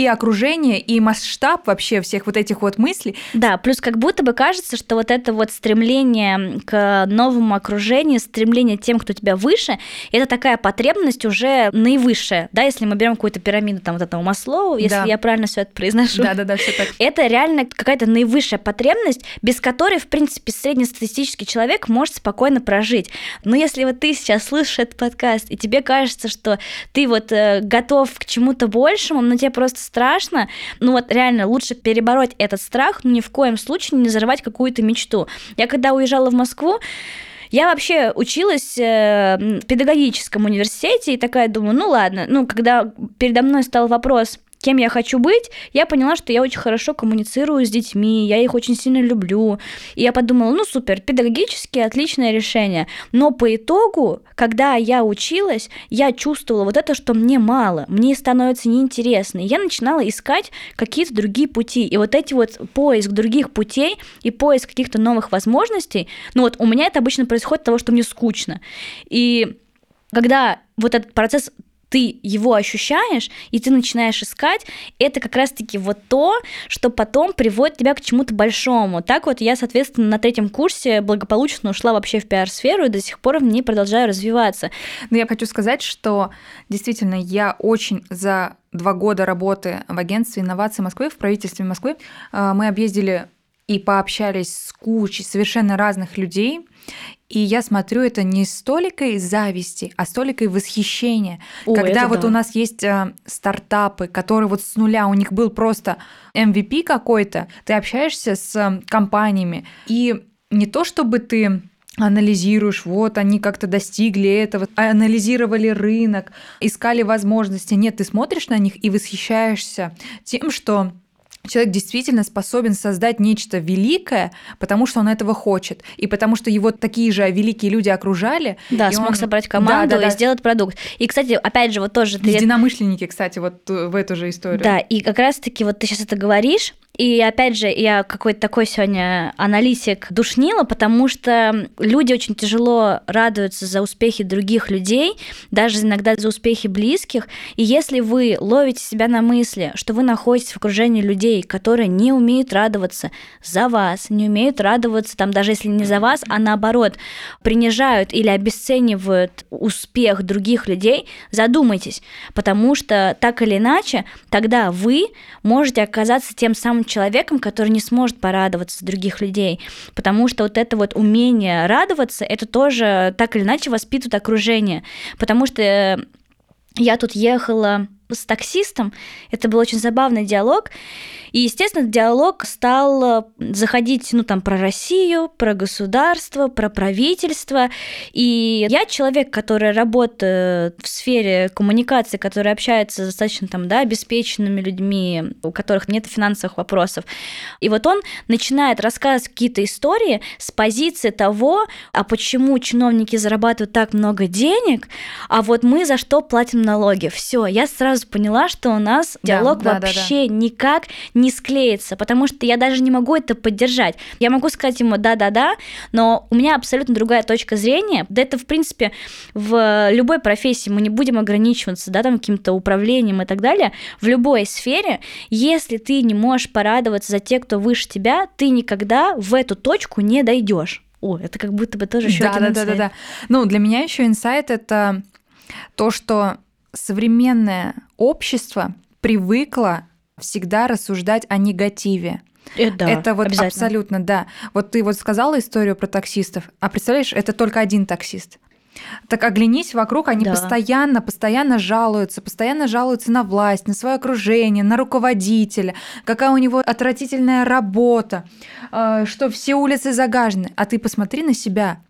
и окружение, и масштаб вообще всех вот этих вот мыслей. Да, плюс как будто бы кажется, что вот это вот стремление к новому окружению, стремление тем, кто тебя выше, это такая потребность уже наивысшая, да, если мы берем какую-то пирамиду там вот этого Маслоу, если да. я правильно все это произношу. Да, да, да, все так. Это реально какая-то наивысшая потребность, без которой, в принципе, среднестатистический человек может спокойно прожить. Но если вот ты сейчас слышишь этот подкаст, и тебе кажется, что ты вот э, готов к чему-то большему, но тебе просто страшно, ну вот реально лучше перебороть этот страх, но ни в коем случае не взорвать какую-то мечту. Я когда уезжала в Москву, я вообще училась э, в педагогическом университете и такая думаю, ну ладно, ну когда передо мной стал вопрос, кем я хочу быть, я поняла, что я очень хорошо коммуницирую с детьми, я их очень сильно люблю. И я подумала, ну супер, педагогически отличное решение. Но по итогу, когда я училась, я чувствовала вот это, что мне мало, мне становится неинтересно. И я начинала искать какие-то другие пути. И вот эти вот поиск других путей и поиск каких-то новых возможностей, ну вот у меня это обычно происходит от того, что мне скучно. И когда вот этот процесс ты его ощущаешь, и ты начинаешь искать, это как раз-таки вот то, что потом приводит тебя к чему-то большому. Так вот я, соответственно, на третьем курсе благополучно ушла вообще в пиар-сферу и до сих пор в ней продолжаю развиваться. Но я хочу сказать, что действительно я очень за два года работы в агентстве инноваций Москвы, в правительстве Москвы, э, мы объездили и пообщались с кучей совершенно разных людей, и я смотрю это не столикой зависти, а столикой восхищения. О, Когда вот да. у нас есть э, стартапы, которые вот с нуля, у них был просто MVP какой-то, ты общаешься с э, компаниями, и не то чтобы ты анализируешь, вот они как-то достигли этого, анализировали рынок, искали возможности. Нет, ты смотришь на них и восхищаешься тем, что человек действительно способен создать нечто великое, потому что он этого хочет, и потому что его такие же великие люди окружали. Да, смог он... собрать команду да, да, да. и сделать продукт. И, кстати, опять же, вот тоже... Единомышленники, кстати, вот в эту же историю. Да, и как раз-таки вот ты сейчас это говоришь, и опять же, я какой-то такой сегодня аналитик душнила, потому что люди очень тяжело радуются за успехи других людей, даже иногда за успехи близких. И если вы ловите себя на мысли, что вы находитесь в окружении людей, которые не умеют радоваться за вас, не умеют радоваться, там, даже если не за вас, а наоборот, принижают или обесценивают успех других людей, задумайтесь, потому что так или иначе, тогда вы можете оказаться тем самым человеком, который не сможет порадоваться других людей, потому что вот это вот умение радоваться, это тоже так или иначе воспитывает окружение, потому что э, я тут ехала с таксистом, это был очень забавный диалог, и, естественно, диалог стал э, заходить, ну, там, про Россию, про государство, про правительство. И я человек, который работает в сфере коммуникации, который общается с достаточно, там, да, обеспеченными людьми, у которых нет финансовых вопросов. И вот он начинает рассказывать какие-то истории с позиции того, а почему чиновники зарабатывают так много денег, а вот мы за что платим налоги. Все, я сразу поняла, что у нас диалог да, вообще да, да. никак не склеится, потому что я даже не могу это поддержать. Я могу сказать ему да-да-да, но у меня абсолютно другая точка зрения. Да это, в принципе, в любой профессии мы не будем ограничиваться, да, там, каким-то управлением и так далее. В любой сфере, если ты не можешь порадоваться за тех, кто выше тебя, ты никогда в эту точку не дойдешь. О, это как будто бы тоже еще да, один да, да, да, да. Ну, для меня еще инсайт это то, что современное общество привыкло всегда рассуждать о негативе. Это, да, это вот абсолютно, да. Вот ты вот сказала историю про таксистов, а представляешь, это только один таксист. Так оглянись вокруг, они да. постоянно, постоянно жалуются, постоянно жалуются на власть, на свое окружение, на руководителя, какая у него отвратительная работа, э, что все улицы загажены. А ты посмотри на себя,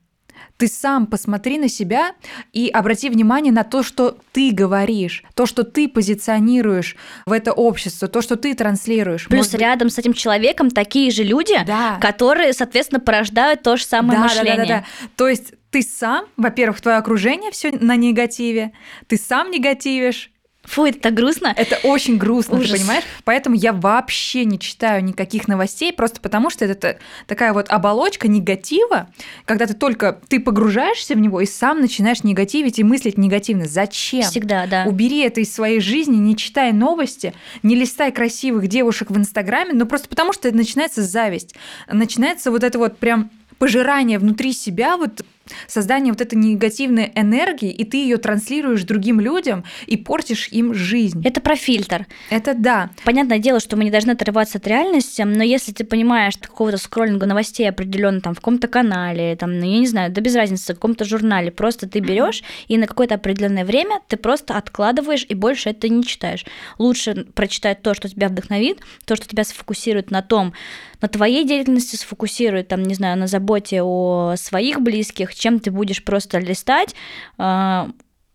ты сам посмотри на себя и обрати внимание на то, что ты говоришь, то, что ты позиционируешь в это общество, то, что ты транслируешь. Плюс Может рядом быть... с этим человеком такие же люди, да. которые, соответственно, порождают то же самое да, мышление. Да, да, да, да. То есть ты сам, во-первых, твое окружение все на негативе, ты сам негативишь, Фу, это так грустно. Это очень грустно, Ужас. ты понимаешь? Поэтому я вообще не читаю никаких новостей, просто потому что это та- такая вот оболочка негатива, когда ты только ты погружаешься в него и сам начинаешь негативить и мыслить негативно. Зачем? Всегда, да. Убери это из своей жизни, не читай новости, не листай красивых девушек в Инстаграме, ну просто потому что начинается зависть, начинается вот это вот прям пожирание внутри себя, вот создание вот этой негативной энергии, и ты ее транслируешь другим людям и портишь им жизнь. Это про фильтр. Это да. Понятное дело, что мы не должны отрываться от реальности, но если ты понимаешь какого-то скроллинга новостей определенно там в каком-то канале, там, ну, я не знаю, да без разницы, в каком-то журнале, просто ты берешь и на какое-то определенное время ты просто откладываешь и больше это не читаешь. Лучше прочитать то, что тебя вдохновит, то, что тебя сфокусирует на том, на твоей деятельности сфокусирует, там, не знаю, на заботе о своих близких, чем ты будешь просто листать, э,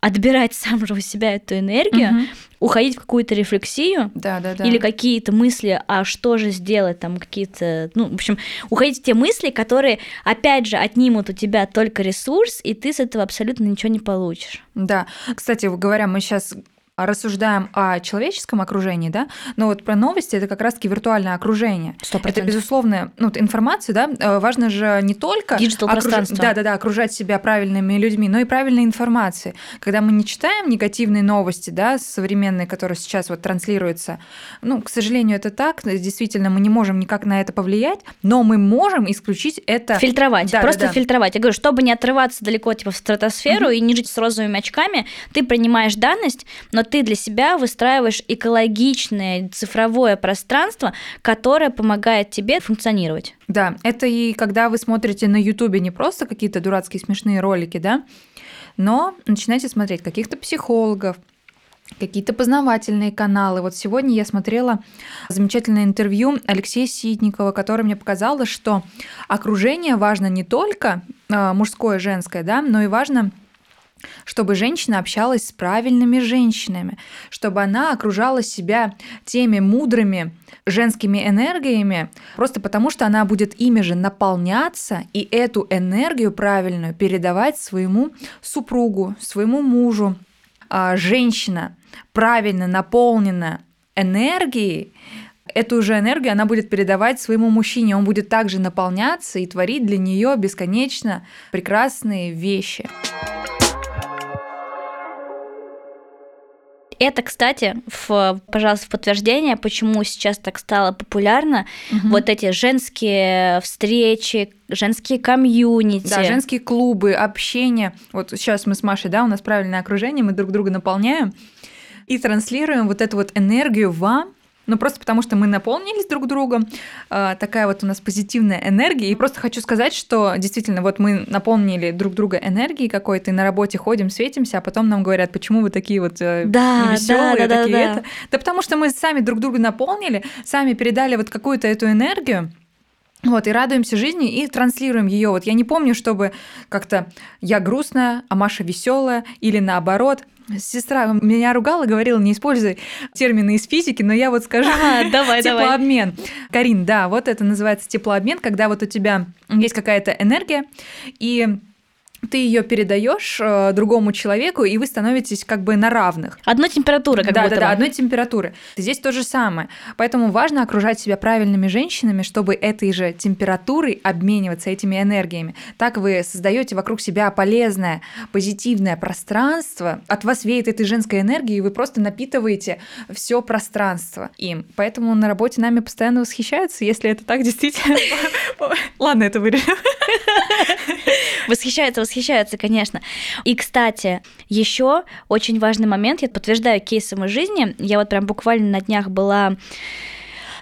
отбирать сам же у себя эту энергию, Мгм. уходить в какую-то рефлексию, Да, да, да. или какие-то мысли, а что же сделать, там какие-то, ну, в общем, уходить в те мысли, которые, опять же, отнимут у тебя только ресурс, и ты с этого абсолютно ничего не получишь. Да. Кстати, говоря, мы сейчас рассуждаем о человеческом окружении, да, но вот про новости это как раз-таки виртуальное окружение. Сто Это, процентов. безусловно, ну, информацию, да, э, важно же не только пространство. да, да, да, окружать себя правильными людьми, но и правильной информацией. Когда мы не читаем негативные новости, да, современные, которые сейчас вот транслируются, ну, к сожалению, это так, действительно, мы не можем никак на это повлиять, но мы можем исключить это. Фильтровать, Да, просто да, да. фильтровать. Я говорю, чтобы не отрываться далеко типа в стратосферу и не жить с розовыми очками, ты принимаешь данность, но ты для себя выстраиваешь экологичное цифровое пространство, которое помогает тебе функционировать. Да, это и когда вы смотрите на Ютубе не просто какие-то дурацкие смешные ролики, да, но начинаете смотреть каких-то психологов, какие-то познавательные каналы. Вот сегодня я смотрела замечательное интервью Алексея Ситникова, которое мне показало, что окружение важно не только э, мужское, женское, да, но и важно чтобы женщина общалась с правильными женщинами, чтобы она окружала себя теми мудрыми женскими энергиями, просто потому что она будет ими же наполняться и эту энергию правильную передавать своему супругу, своему мужу. А женщина правильно наполнена энергией, эту же энергию она будет передавать своему мужчине, он будет также наполняться и творить для нее бесконечно прекрасные вещи. Это, кстати, в, пожалуйста, в подтверждение, почему сейчас так стало популярно Мгм. вот эти женские встречи, женские комьюнити. Да, женские клубы, общение. Вот сейчас мы с Машей, да, у нас правильное окружение, мы друг друга наполняем и транслируем вот эту вот энергию вам, ну просто потому что мы наполнились друг другом, а, такая вот у нас позитивная энергия. И просто хочу сказать, что действительно вот мы наполнили друг друга энергией какой-то, и на работе ходим, светимся, а потом нам говорят, почему вы такие вот э, Да, невесёлые, да, да, такие да, да. это. Да потому что мы сами друг друга наполнили, сами передали вот какую-то эту энергию, вот, и радуемся жизни, и транслируем ее. Вот я не помню, чтобы как-то я грустная, а Маша веселая, или наоборот. Сестра меня ругала, говорила, не используй термины из физики, но я вот скажу Ага, давай, давай. теплообмен. Карин, да, вот это называется теплообмен, когда вот у тебя есть какая-то энергия, и ты ее передаешь э, другому человеку, и вы становитесь как бы на равных. Одной температуры, как да, будто да, да, одной температуры. Здесь то же самое. Поэтому важно окружать себя правильными женщинами, чтобы этой же температурой обмениваться этими энергиями. Так вы создаете вокруг себя полезное, позитивное пространство. От вас веет этой женской энергией, и вы просто напитываете все пространство им. Поэтому на работе нами постоянно восхищаются, если это так действительно. Ладно, это вырежем. Восхищается, восхищается, конечно. И, кстати, еще очень важный момент, я подтверждаю кейсом из жизни. Я вот прям буквально на днях была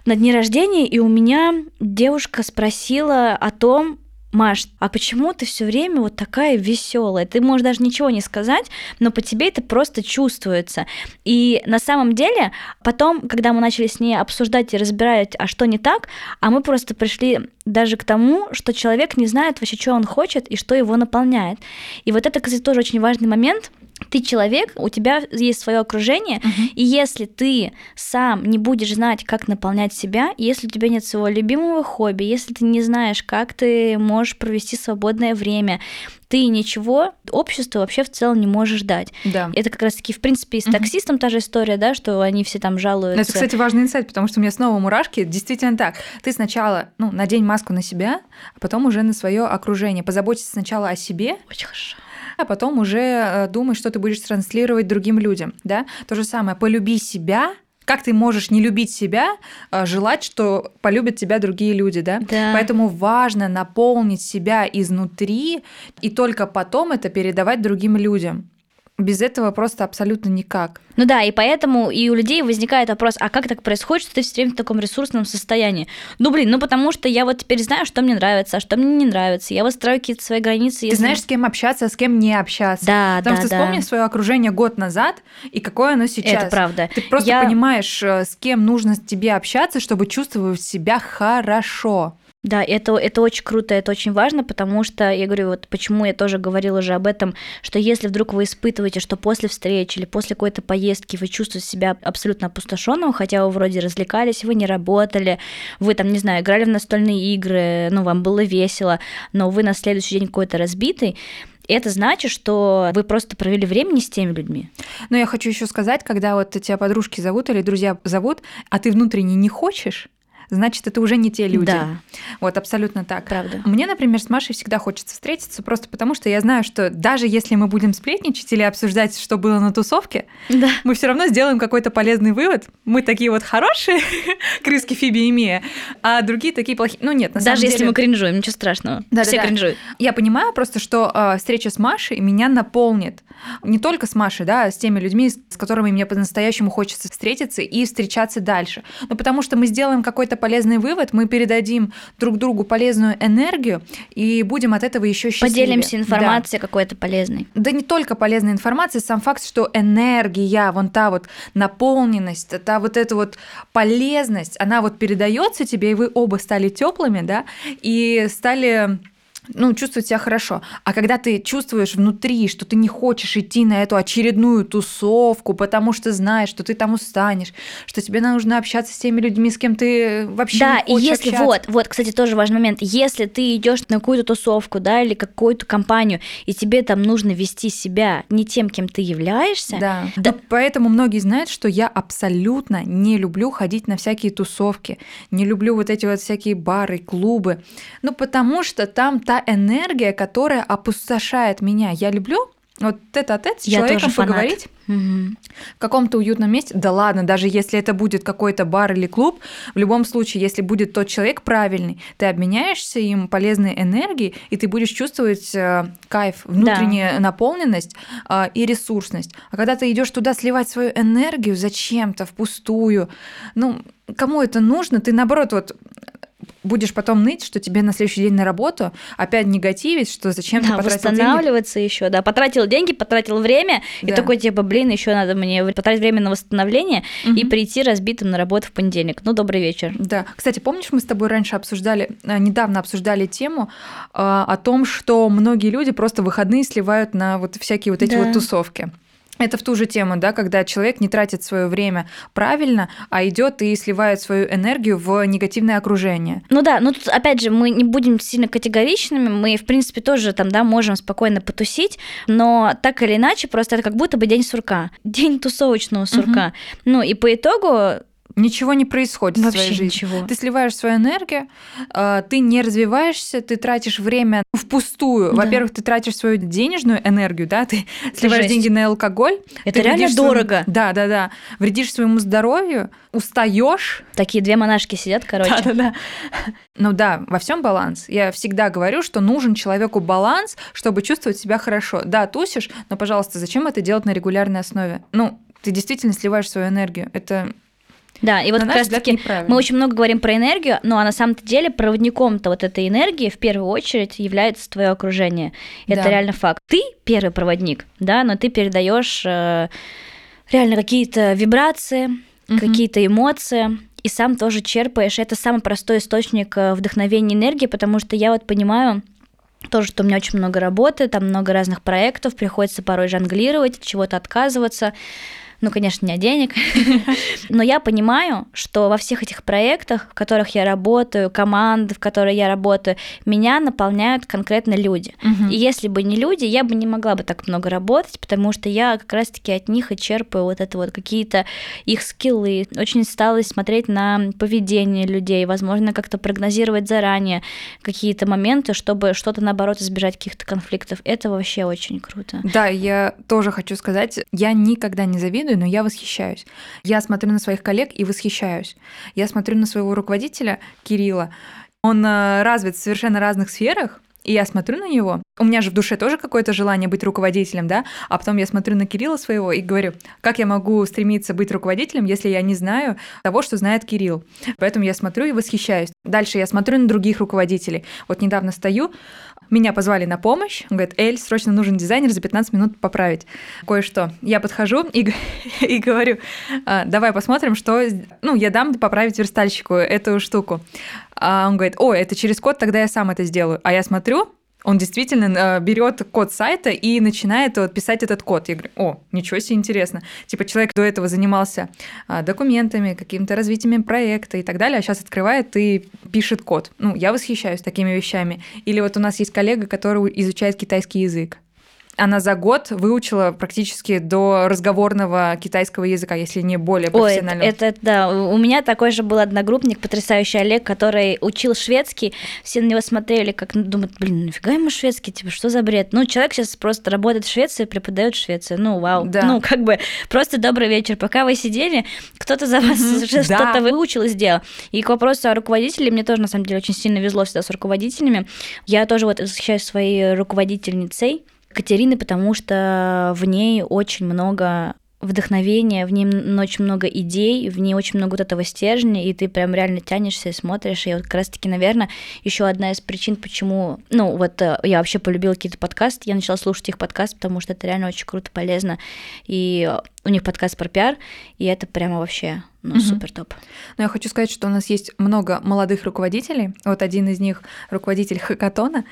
на дне рождения, и у меня девушка спросила о том, Маш, а почему ты все время вот такая веселая? Ты можешь даже ничего не сказать, но по тебе это просто чувствуется. И на самом деле, потом, когда мы начали с ней обсуждать и разбирать, а что не так, а мы просто пришли даже к тому, что человек не знает вообще, что он хочет и что его наполняет. И вот это, кстати, тоже очень важный момент. Ты человек, у тебя есть свое окружение, Мгм. и если ты сам не будешь знать, как наполнять себя, если у тебя нет своего любимого хобби, если ты не знаешь, как ты можешь провести свободное время, ты ничего обществу вообще в целом не можешь дать. Да. Это как раз-таки, в принципе, и с таксистом та же история, да, что они все там жалуются. Ну, Это, кстати, важный инсайт, потому что у меня снова мурашки. Действительно так. Ты сначала ну, надень маску на себя, а потом уже на свое окружение. Позаботься сначала о себе, Очень хорошо. А потом уже э, думай, что ты будешь транслировать другим людям. Да? То же самое. Полюби себя. Как ты можешь не любить себя, э, желать, что полюбят тебя другие люди, да? Да. Поэтому важно наполнить себя изнутри и только потом это передавать другим людям. Без этого просто абсолютно никак. Ну да, и поэтому и у людей возникает вопрос, а как так происходит, что ты все время в таком ресурсном состоянии? Ну блин, ну потому что я вот теперь знаю, что мне нравится, а что мне не нравится. Я выстраиваю какие-то свои границы. Ты если- знаешь, с кем общаться, а с кем не общаться. Да, Потому да, что да. вспомни свое окружение год назад и какое оно сейчас. Это правда. Ты просто Я- понимаешь, э, с кем нужно тебе общаться, чтобы чувствовать себя хорошо. Да, это, это очень круто, это очень важно, потому что, я говорю, вот почему я тоже говорила уже об этом, что если вдруг вы испытываете, что после встречи или после какой-то поездки вы чувствуете себя абсолютно опустошенным, хотя вы вроде развлекались, вы не работали, вы там, не знаю, играли в настольные игры, ну, вам было весело, но вы на следующий день какой-то разбитый, это значит, что вы просто провели время не с теми людьми. Но я хочу еще сказать, когда вот тебя подружки зовут или друзья зовут, а ты внутренне не хочешь, значит, это уже не те люди. Да, Вот абсолютно так. правда. Мне, например, с Машей всегда хочется встретиться, просто потому что я знаю, что даже если мы будем сплетничать или обсуждать, что было на тусовке, Да. мы все равно сделаем какой-то полезный вывод. Мы такие вот хорошие, крыски Фиби и Мия, а другие такие плохие. Ну нет, на Даже самом если деле... мы кринжуем, ничего страшного. Да-да-да. Все кринжуют. Я понимаю просто, что э, встреча с Машей меня наполнит. Не только с Машей, да, а с теми людьми, с которыми мне по-настоящему хочется встретиться и встречаться дальше. Ну, потому что мы сделаем какой-то полезный вывод, мы передадим друг другу полезную энергию и будем от этого еще счастливее. Поделимся информацией какой-то полезной. Да не только полезная информация, сам факт, что энергия, вон та вот наполненность, та вот эта вот полезность, она вот передается тебе, и вы оба стали теплыми, да, и стали ну, чувствовать себя хорошо. А когда ты чувствуешь внутри, что ты не хочешь идти на эту очередную тусовку, потому что знаешь, что ты там устанешь, что тебе нужно общаться с теми людьми, с кем ты вообще Да, не и хочешь если общаться. вот, вот, кстати, тоже важный момент, если ты идешь на какую-то тусовку, да, или какую-то компанию, и тебе там нужно вести себя не тем, кем ты являешься, Да. Да. Поэтому многие знают, что я абсолютно не люблю ходить на всякие тусовки, не люблю вот эти вот всякие бары, клубы. Ну, потому что там та энергия, которая опустошает меня. Я люблю вот это от с Я человеком поговорить Мгм. в каком-то уютном месте. Да ладно, даже если это будет какой-то бар или клуб, в любом случае, если будет тот человек правильный, ты обменяешься им полезной энергией, и ты будешь чувствовать э, кайф, внутреннюю наполненность э, и ресурсность. А когда ты идешь туда сливать свою энергию зачем-то впустую, ну, кому это нужно? Ты наоборот вот будешь потом ныть, что тебе на следующий день на работу опять негативить, что зачем ты Да, потратил деньги. восстанавливаться еще, да, потратил деньги, потратил время, и Да. такой типа, блин, еще надо мне потратить время на восстановление и Мгм. прийти разбитым на работу в понедельник. Ну, добрый вечер. Да. Кстати, помнишь, мы с тобой раньше обсуждали, э, недавно обсуждали тему э, о том, что многие люди просто выходные сливают на вот всякие вот эти Да. вот тусовки. Это в ту же тему, да, когда человек не тратит свое время правильно, а идет и сливает свою энергию в негативное окружение. Ну да, ну тут опять же мы не будем сильно категоричными, мы в принципе тоже там, да, можем спокойно потусить, но так или иначе просто это как будто бы день сурка, день тусовочного сурка. Ну и по итогу Ничего не происходит в вообще своей жизни. ничего. Ты сливаешь свою энергию, э, ты не развиваешься, ты тратишь время впустую. Да. Во-первых, ты тратишь свою денежную энергию, да, ты сливаешь жесть. деньги на алкоголь. Это реально своему- дорого. Да, да, да. Вредишь своему здоровью, устаешь. Такие две монашки сидят, короче. Да-да-да. Ну да, во всем баланс. Я всегда говорю, что нужен человеку баланс, чтобы чувствовать себя хорошо. Да, тусишь, но, пожалуйста, зачем это делать на регулярной основе? Ну, ты действительно сливаешь свою энергию. Это, Да, и вот на как раз таки мы очень много говорим про энергию, ну а на самом-то деле проводником-то вот этой энергии в первую очередь является твое окружение. Это Да. реально факт. Ты первый проводник, да, но ты передаешь э, реально какие-то вибрации, Мгм. какие-то эмоции. И сам тоже черпаешь. Это самый простой источник э, вдохновения энергии, потому что я вот понимаю, тоже, что у меня очень много работы, там много разных проектов, приходится порой жонглировать, от чего-то отказываться ну, конечно, не денег, но я понимаю, что во всех этих проектах, в которых я работаю, команды, в которой я работаю, меня наполняют конкретно люди. И если бы не люди, я бы не могла бы так много работать, потому что я как раз-таки от них и черпаю вот это вот какие-то их скиллы. Очень стала смотреть на поведение людей, возможно, как-то прогнозировать заранее какие-то моменты, чтобы что-то, наоборот, избежать каких-то конфликтов. Это вообще очень круто. Да, я тоже хочу сказать, я никогда не завидую завидую, но я восхищаюсь. Я смотрю на своих коллег и восхищаюсь. Я смотрю на своего руководителя Кирилла. Он э, развит в совершенно разных сферах, и я смотрю на него. У меня же в душе тоже какое-то желание быть руководителем, да? А потом я смотрю на Кирилла своего и говорю, как я могу стремиться быть руководителем, если я не знаю того, что знает Кирилл. Поэтому я смотрю и восхищаюсь. Дальше я смотрю на других руководителей. Вот недавно стою, меня позвали на помощь. Он говорит, Эль, срочно нужен дизайнер за 15 минут поправить кое-что. Я подхожу и, и говорю, «А, давай посмотрим, что... Ну, я дам поправить верстальщику эту штуку. А он говорит, о, это через код, тогда я сам это сделаю. А я смотрю, он действительно э, берет код сайта и начинает вот, писать этот код. Я говорю, о, ничего себе интересно. Типа человек до этого занимался а, документами, каким-то развитием проекта и так далее, а сейчас открывает и пишет код. Ну, я восхищаюсь такими вещами. Или вот у нас есть коллега, который изучает китайский язык она за год выучила практически до разговорного китайского языка, если не более профессионально. Ой, это, это да. У меня такой же был одногруппник, потрясающий Олег, который учил шведский. Все на него смотрели, как ну, думают, блин, нафига ему шведский, типа, что за бред? Ну, человек сейчас просто работает в Швеции, преподает в Швеции. Ну, вау. Да. Ну, как бы просто добрый вечер. Пока вы сидели, кто-то за вас уже что-то выучил и сделал. И к вопросу о руководителе, мне тоже, на самом деле, очень сильно везло всегда с руководителями. Я тоже вот восхищаюсь своей руководительницей, Катерины, потому что в ней очень много вдохновения, в ней очень много идей, в ней очень много вот этого стержня, и ты прям реально тянешься и смотришь. И вот как раз-таки, наверное, еще одна из причин, почему, ну, вот э, я вообще полюбила какие-то подкасты, я начала слушать их подкаст, потому что это реально очень круто, полезно. И у них подкаст про пиар, и это прямо вообще ну, угу. супер топ. Но я хочу сказать, что у нас есть много молодых руководителей. Вот один из них руководитель хакатона.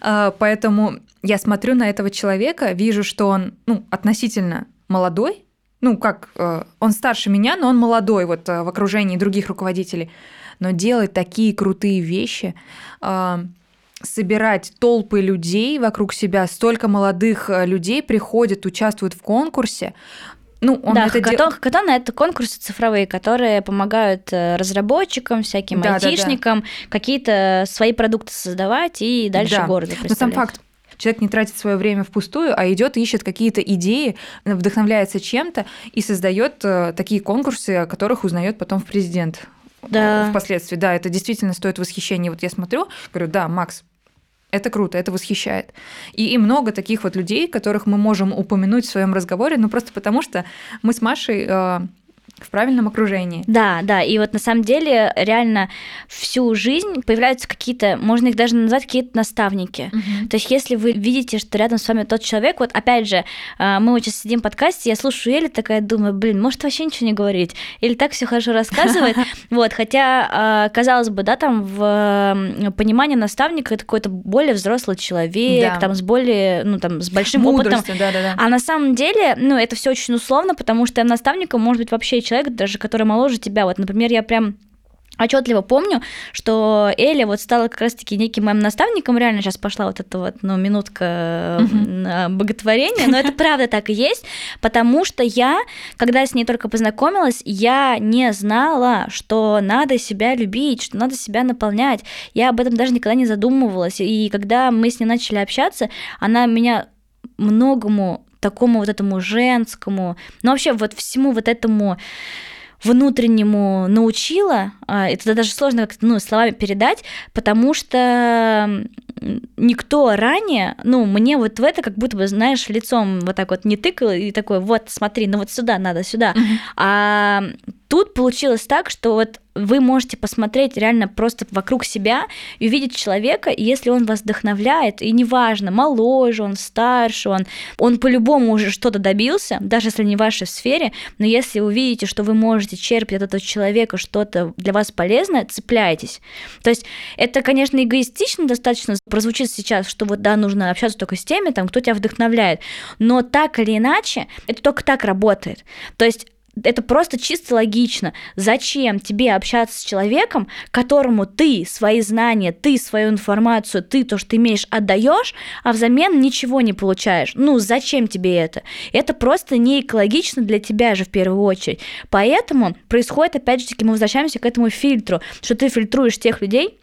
А, поэтому я смотрю на этого человека, вижу, что он ну, относительно молодой, ну, как, э, он старше меня, но он молодой вот э, в окружении других руководителей, но делает такие крутые вещи, э, собирать толпы людей вокруг себя, столько молодых людей приходят, участвуют в конкурсе, ну, он да, это хакатон, дел... хакатон это конкурсы цифровые, которые помогают разработчикам, всяким да, айтишникам да, да. какие-то свои продукты создавать и дальше да. городу Но сам факт Человек не тратит свое время впустую, а идет ищет какие-то идеи, вдохновляется чем-то и создает э, такие конкурсы, о которых узнает потом в президент да. впоследствии. Да, это действительно стоит восхищения. Вот я смотрю, говорю, да, Макс, это круто, это восхищает. И, и много таких вот людей, которых мы можем упомянуть в своем разговоре, ну просто потому что мы с Машей э, в правильном окружении. Да, да, и вот на самом деле реально всю жизнь появляются какие-то, можно их даже назвать какие-то наставники. Угу. То есть если вы видите, что рядом с вами тот человек, вот опять же, э, мы вот сейчас сидим в подкасте, я слушаю Эли, такая думаю, блин, может вообще ничего не говорить, или так все хорошо рассказывает, вот, хотя, э, казалось бы, да, там в понимании наставника это какой-то более взрослый человек, там с более, ну там с большим опытом, а на самом деле, ну это все очень условно, потому что наставником может быть вообще человек, даже который моложе тебя. Вот, например, я прям отчетливо помню, что Эля вот стала как раз-таки неким моим наставником. Реально сейчас пошла вот эта вот, ну, минутка uh боготворения, но это правда так и есть, потому что я, когда с ней только познакомилась, я не знала, что надо себя любить, что надо себя наполнять. Я об этом даже никогда не задумывалась. И когда мы с ней начали общаться, она меня многому такому вот этому женскому, ну вообще вот всему вот этому внутреннему научила, а, это даже сложно как ну, словами передать, потому что никто ранее, ну, мне вот в это как будто бы, знаешь, лицом вот так вот не тыкал и такой, вот, смотри, ну вот сюда надо, сюда. Uh-huh. А тут получилось так, что вот вы можете посмотреть реально просто вокруг себя и увидеть человека, и если он вас вдохновляет, и неважно, моложе он, старше он, он по-любому уже что-то добился, даже если не в вашей сфере, но если вы видите, что вы можете черпать от этого человека что-то для вас полезное, цепляйтесь. То есть это, конечно, эгоистично достаточно прозвучит сейчас, что вот да, нужно общаться только с теми, там, кто тебя вдохновляет, но так или иначе, это только так работает. То есть это просто чисто логично. Зачем тебе общаться с человеком, которому ты свои знания, ты свою информацию, ты то, что ты имеешь, отдаешь, а взамен ничего не получаешь? Ну, зачем тебе это? Это просто не экологично для тебя же в первую очередь. Поэтому происходит, опять же таки, мы возвращаемся к этому фильтру, что ты фильтруешь тех людей,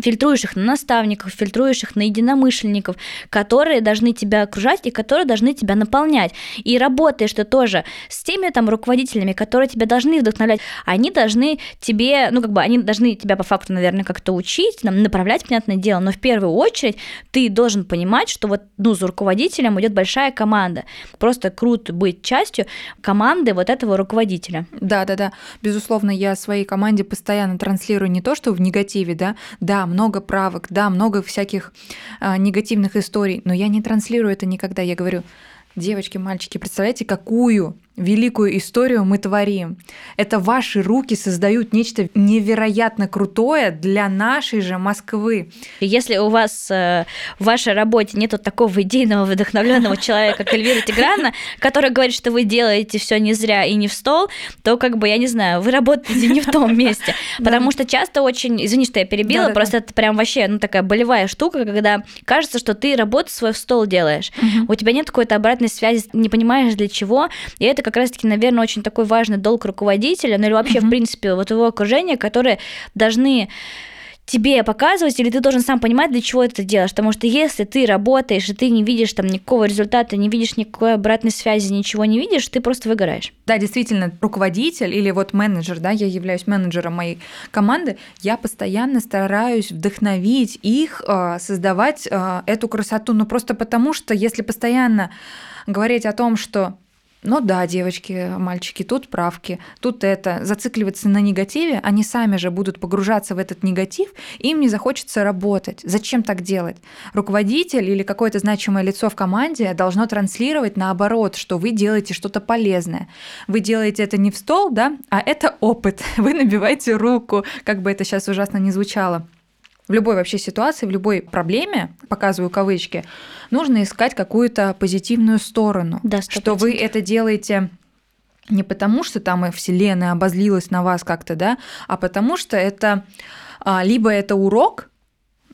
фильтруешь их на наставников, фильтруешь их на единомышленников, которые должны тебя окружать и которые должны тебя наполнять. И работаешь ты тоже с теми там руководителями, которые тебя должны вдохновлять. Они должны тебе, ну как бы, они должны тебя по факту, наверное, как-то учить, там, направлять, понятное дело, но в первую очередь ты должен понимать, что вот, ну, за руководителем идет большая команда. Просто круто быть частью команды вот этого руководителя. Да, да, да. Безусловно, я своей команде постоянно транслирую не то, что в негативе, да, да, много правок, да, много всяких а, негативных историй, но я не транслирую это никогда. Я говорю, девочки, мальчики, представляете, какую великую историю мы творим. Это ваши руки создают нечто невероятно крутое для нашей же Москвы. Если у вас э, в вашей работе нет такого идейного, вдохновленного человека, как Эльвира Тиграна, который говорит, что вы делаете все не зря и не в стол, то как бы, я не знаю, вы работаете не в том месте. Потому что часто очень, извини, что я перебила, просто это прям вообще, ну, такая болевая штука, когда кажется, что ты работу свою в стол делаешь. У тебя нет какой-то обратной связи, не понимаешь для чего, и это как раз-таки, наверное, очень такой важный долг руководителя, ну или вообще, mm-hmm. в принципе, вот его окружения, которые должны тебе показывать, или ты должен сам понимать, для чего это делаешь. Потому что если ты работаешь, и ты не видишь там никакого результата, не видишь никакой обратной связи, ничего не видишь, ты просто выгораешь. Да, действительно, руководитель или вот менеджер, да, я являюсь менеджером моей команды, я постоянно стараюсь вдохновить их, а, создавать а, эту красоту, но просто потому, что если постоянно говорить о том, что ну да, девочки, мальчики, тут правки, тут это. Зацикливаться на негативе, они сами же будут погружаться в этот негатив, им не захочется работать. Зачем так делать? Руководитель или какое-то значимое лицо в команде должно транслировать наоборот, что вы делаете что-то полезное. Вы делаете это не в стол, да, а это опыт. Вы набиваете руку, как бы это сейчас ужасно не звучало в любой вообще ситуации, в любой проблеме, показываю кавычки, нужно искать какую-то позитивную сторону. Да, 100%. что вы это делаете не потому, что там и Вселенная обозлилась на вас как-то, да, а потому что это а, либо это урок,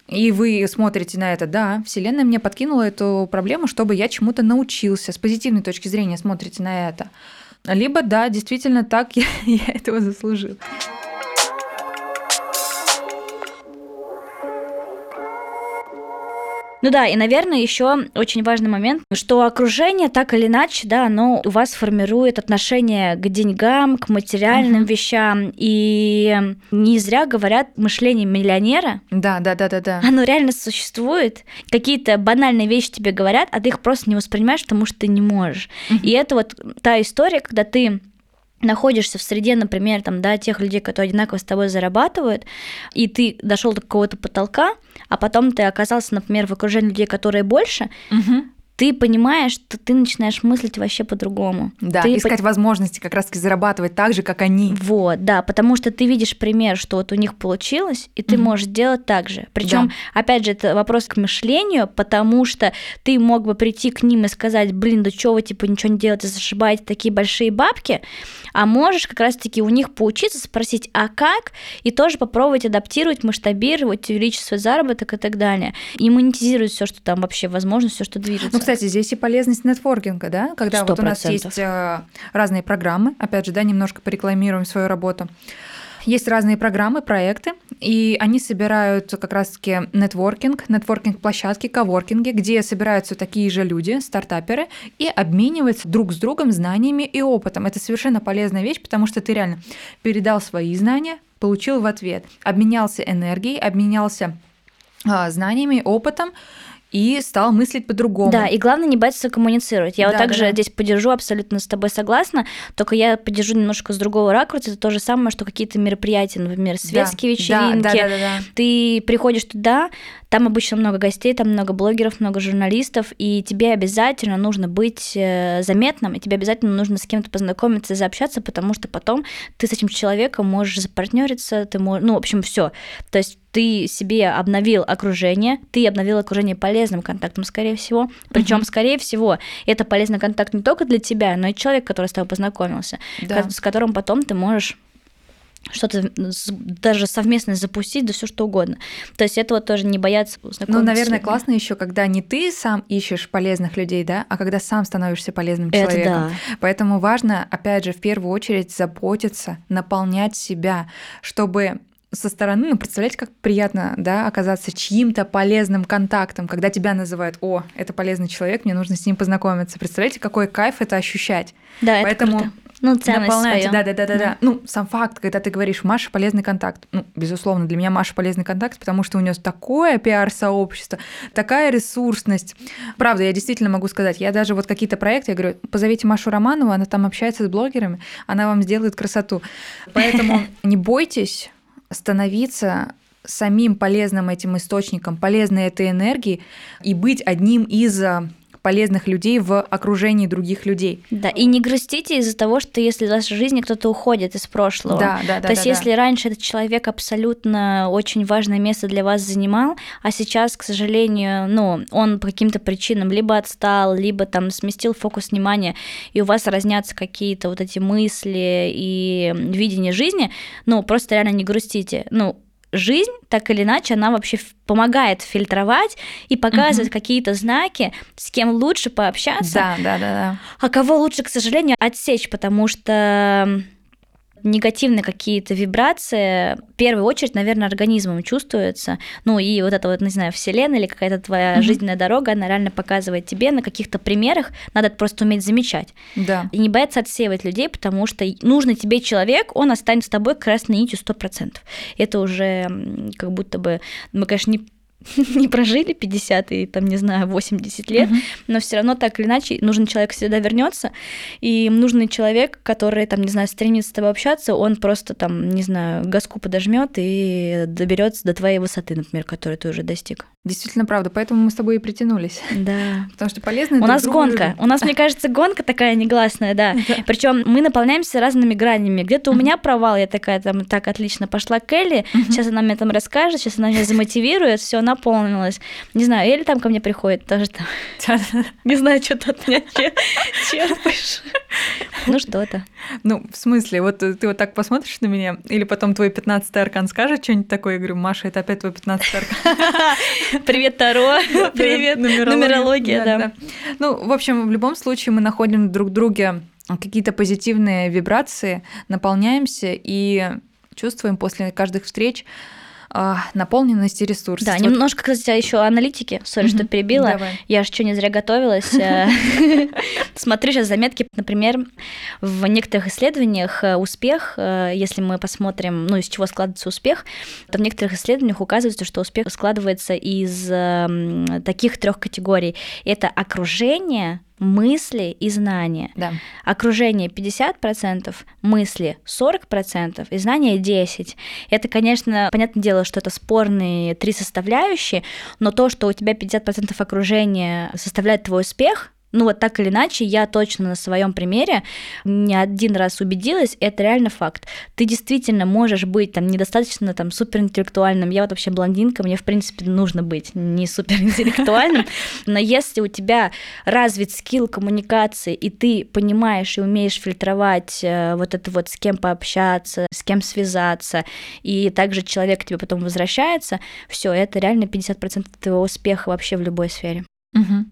и вы смотрите на это, да, Вселенная мне подкинула эту проблему, чтобы я чему-то научился. С позитивной точки зрения смотрите на это. Либо, да, действительно так я, я этого заслужил. Ну да, и, наверное, еще очень важный момент, что окружение так или иначе, да, оно у вас формирует отношение к деньгам, к материальным uh-huh. вещам. И не зря говорят мышление миллионера. Да, да, да, да, да. Оно реально существует. Какие-то банальные вещи тебе говорят, а ты их просто не воспринимаешь, потому что ты не можешь. Uh-huh. И это вот та история, когда ты находишься в среде, например, там, да, тех людей, которые одинаково с тобой зарабатывают, и ты дошел до какого-то потолка, а потом ты оказался, например, в окружении людей, которые больше, угу ты понимаешь, что ты начинаешь мыслить вообще по-другому. Да, ты искать по... возможности как раз-таки зарабатывать так же, как они. Вот, да, потому что ты видишь пример, что вот у них получилось, и ты mm можешь делать так же. Причем, да. опять же, это вопрос к мышлению, потому что ты мог бы прийти к ним и сказать, блин, да что вы, типа, ничего не делаете, зашибаете такие большие бабки, а можешь как раз-таки у них поучиться, спросить, а как, и тоже попробовать адаптировать, масштабировать, увеличить свой заработок и так далее. И монетизировать все, что там вообще возможно, все, что движется. Ну, кстати, здесь и полезность нетворкинга, да, когда 100%. вот у нас есть э, разные программы, опять же, да, немножко порекламируем свою работу. Есть разные программы, проекты, и они собирают как раз-таки нетворкинг, нетворкинг-площадки, коворкинги, где собираются такие же люди, стартаперы, и обмениваются друг с другом знаниями и опытом. Это совершенно полезная вещь, потому что ты реально передал свои знания, получил в ответ, обменялся энергией, обменялся а, знаниями, опытом, и стал мыслить по-другому. Да, и главное не бояться коммуницировать. Я Да, вот также да, да. здесь поддержу, абсолютно с тобой согласна, только я поддержу немножко с другого ракурса. Это то же самое, что какие-то мероприятия, например, светские Да, вечеринки. Да, да, да, да. Ты приходишь туда, там обычно много гостей, там много блогеров, много журналистов, и тебе обязательно нужно быть э, заметным, и тебе обязательно нужно с кем-то познакомиться и заобщаться, потому что потом ты с этим человеком можешь запартнериться, ты можешь, ну, в общем, все. То есть ты себе обновил окружение, ты обновил окружение полезным контактом, скорее всего. Причем, Мгм. скорее всего, это полезный контакт не только для тебя, но и человек, который с тобой познакомился, Да. с которым потом ты можешь что-то даже совместно запустить, да все что угодно. То есть этого тоже не бояться Ну, наверное, классно еще, когда не ты сам ищешь полезных людей, да, а когда сам становишься полезным Это человеком. да. Поэтому важно, опять же, в первую очередь заботиться, наполнять себя, чтобы со стороны, ну, представляете, как приятно, да, оказаться чьим-то полезным контактом, когда тебя называют, о, это полезный человек, мне нужно с ним познакомиться. Представляете, какой кайф это ощущать. Да, это Поэтому круто. Ну, ценность Наполняйте, своё. да, да, да, да, да. Ну, сам факт, когда ты говоришь, Маша полезный контакт. Ну, безусловно, для меня Маша полезный контакт, потому что у нее такое пиар-сообщество, такая ресурсность. Правда, я действительно могу сказать, я даже вот какие-то проекты, я говорю, позовите Машу Романову, она там общается с блогерами, она вам сделает красоту. Поэтому не бойтесь становиться самим полезным этим источником, полезной этой энергии и быть одним из а, полезных людей в окружении других людей. Да, и не грустите из-за того, что если в вашей жизни кто-то уходит из прошлого. Да, да, да. То есть, да, да. если раньше этот человек абсолютно очень важное место для вас занимал, а сейчас, к сожалению, ну, он по каким-то причинам либо отстал, либо там сместил фокус внимания, и у вас разнятся какие-то вот эти мысли и видение жизни, ну, просто реально не грустите. Ну, жизнь, так или иначе, она вообще помогает фильтровать и показывать какие-то знаки, с кем лучше пообщаться, Да, да, да, да. а кого лучше, к сожалению, отсечь, потому что негативные какие-то вибрации, в первую очередь, наверное, организмом чувствуются. Ну и вот эта вот, не знаю, вселенная или какая-то твоя Мгм. жизненная дорога, она реально показывает тебе на каких-то примерах, надо это просто уметь замечать. Да. И не бояться отсеивать людей, потому что нужный тебе человек, он останется с тобой красной нитью 100%. Это уже как будто бы, мы, конечно, не не прожили 50 и, там, не знаю, 80 лет, Мгм. но все равно так или иначе нужный человек всегда вернется, и нужный человек, который, там, не знаю, стремится с тобой общаться, он просто, там, не знаю, газку подожмет и доберется до твоей высоты, например, которую ты уже достиг. Действительно правда, поэтому мы с тобой и притянулись. Да. Потому что полезно У нас гонка. У нас, мне кажется, гонка такая негласная, да. Причем мы наполняемся разными гранями. Где-то у меня провал, я такая там, так, отлично, пошла к Элли, сейчас она мне там расскажет, сейчас она меня замотивирует, все наполнилось. Не знаю, Элли там ко мне приходит, тоже там, не знаю, что-то от меня чер- черпаешь. Ну что-то. Ну, в смысле, вот ты вот так посмотришь на меня, или потом твой 15 аркан скажет что-нибудь такое, я говорю, Маша, это опять твой 15 аркан. Привет, Таро. Привет, нумерология, да. Ну, в общем, в любом случае мы находим друг друге какие-то позитивные вибрации, наполняемся и чувствуем после каждых встреч наполненность и ресурс. Да, Вот- немножко, кстати, еще аналитики. Сори, что Мгм. перебила. Давай. Я же что, не зря готовилась. Э, Смотрю сейчас заметки, например, в некоторых исследованиях э, успех, э, если мы посмотрим, ну, из чего складывается успех, то в некоторых исследованиях указывается, что успех складывается из эм, таких трех категорий. Это окружение, мысли и знания. Да. Окружение 50%, мысли 40% и знания 10%. Это, конечно, понятное дело, что это спорные три составляющие, но то, что у тебя 50% окружения составляет твой успех, ну вот так или иначе, я точно на своем примере не один раз убедилась, это реально факт. Ты действительно можешь быть там недостаточно там суперинтеллектуальным. Я вот вообще блондинка, мне в принципе нужно быть не суперинтеллектуальным, но если у тебя развит скилл коммуникации, и ты понимаешь и умеешь фильтровать э, вот это вот с кем пообщаться, с кем связаться, и также человек к тебе потом возвращается, все, это реально 50% твоего успеха вообще в любой сфере. Мгм.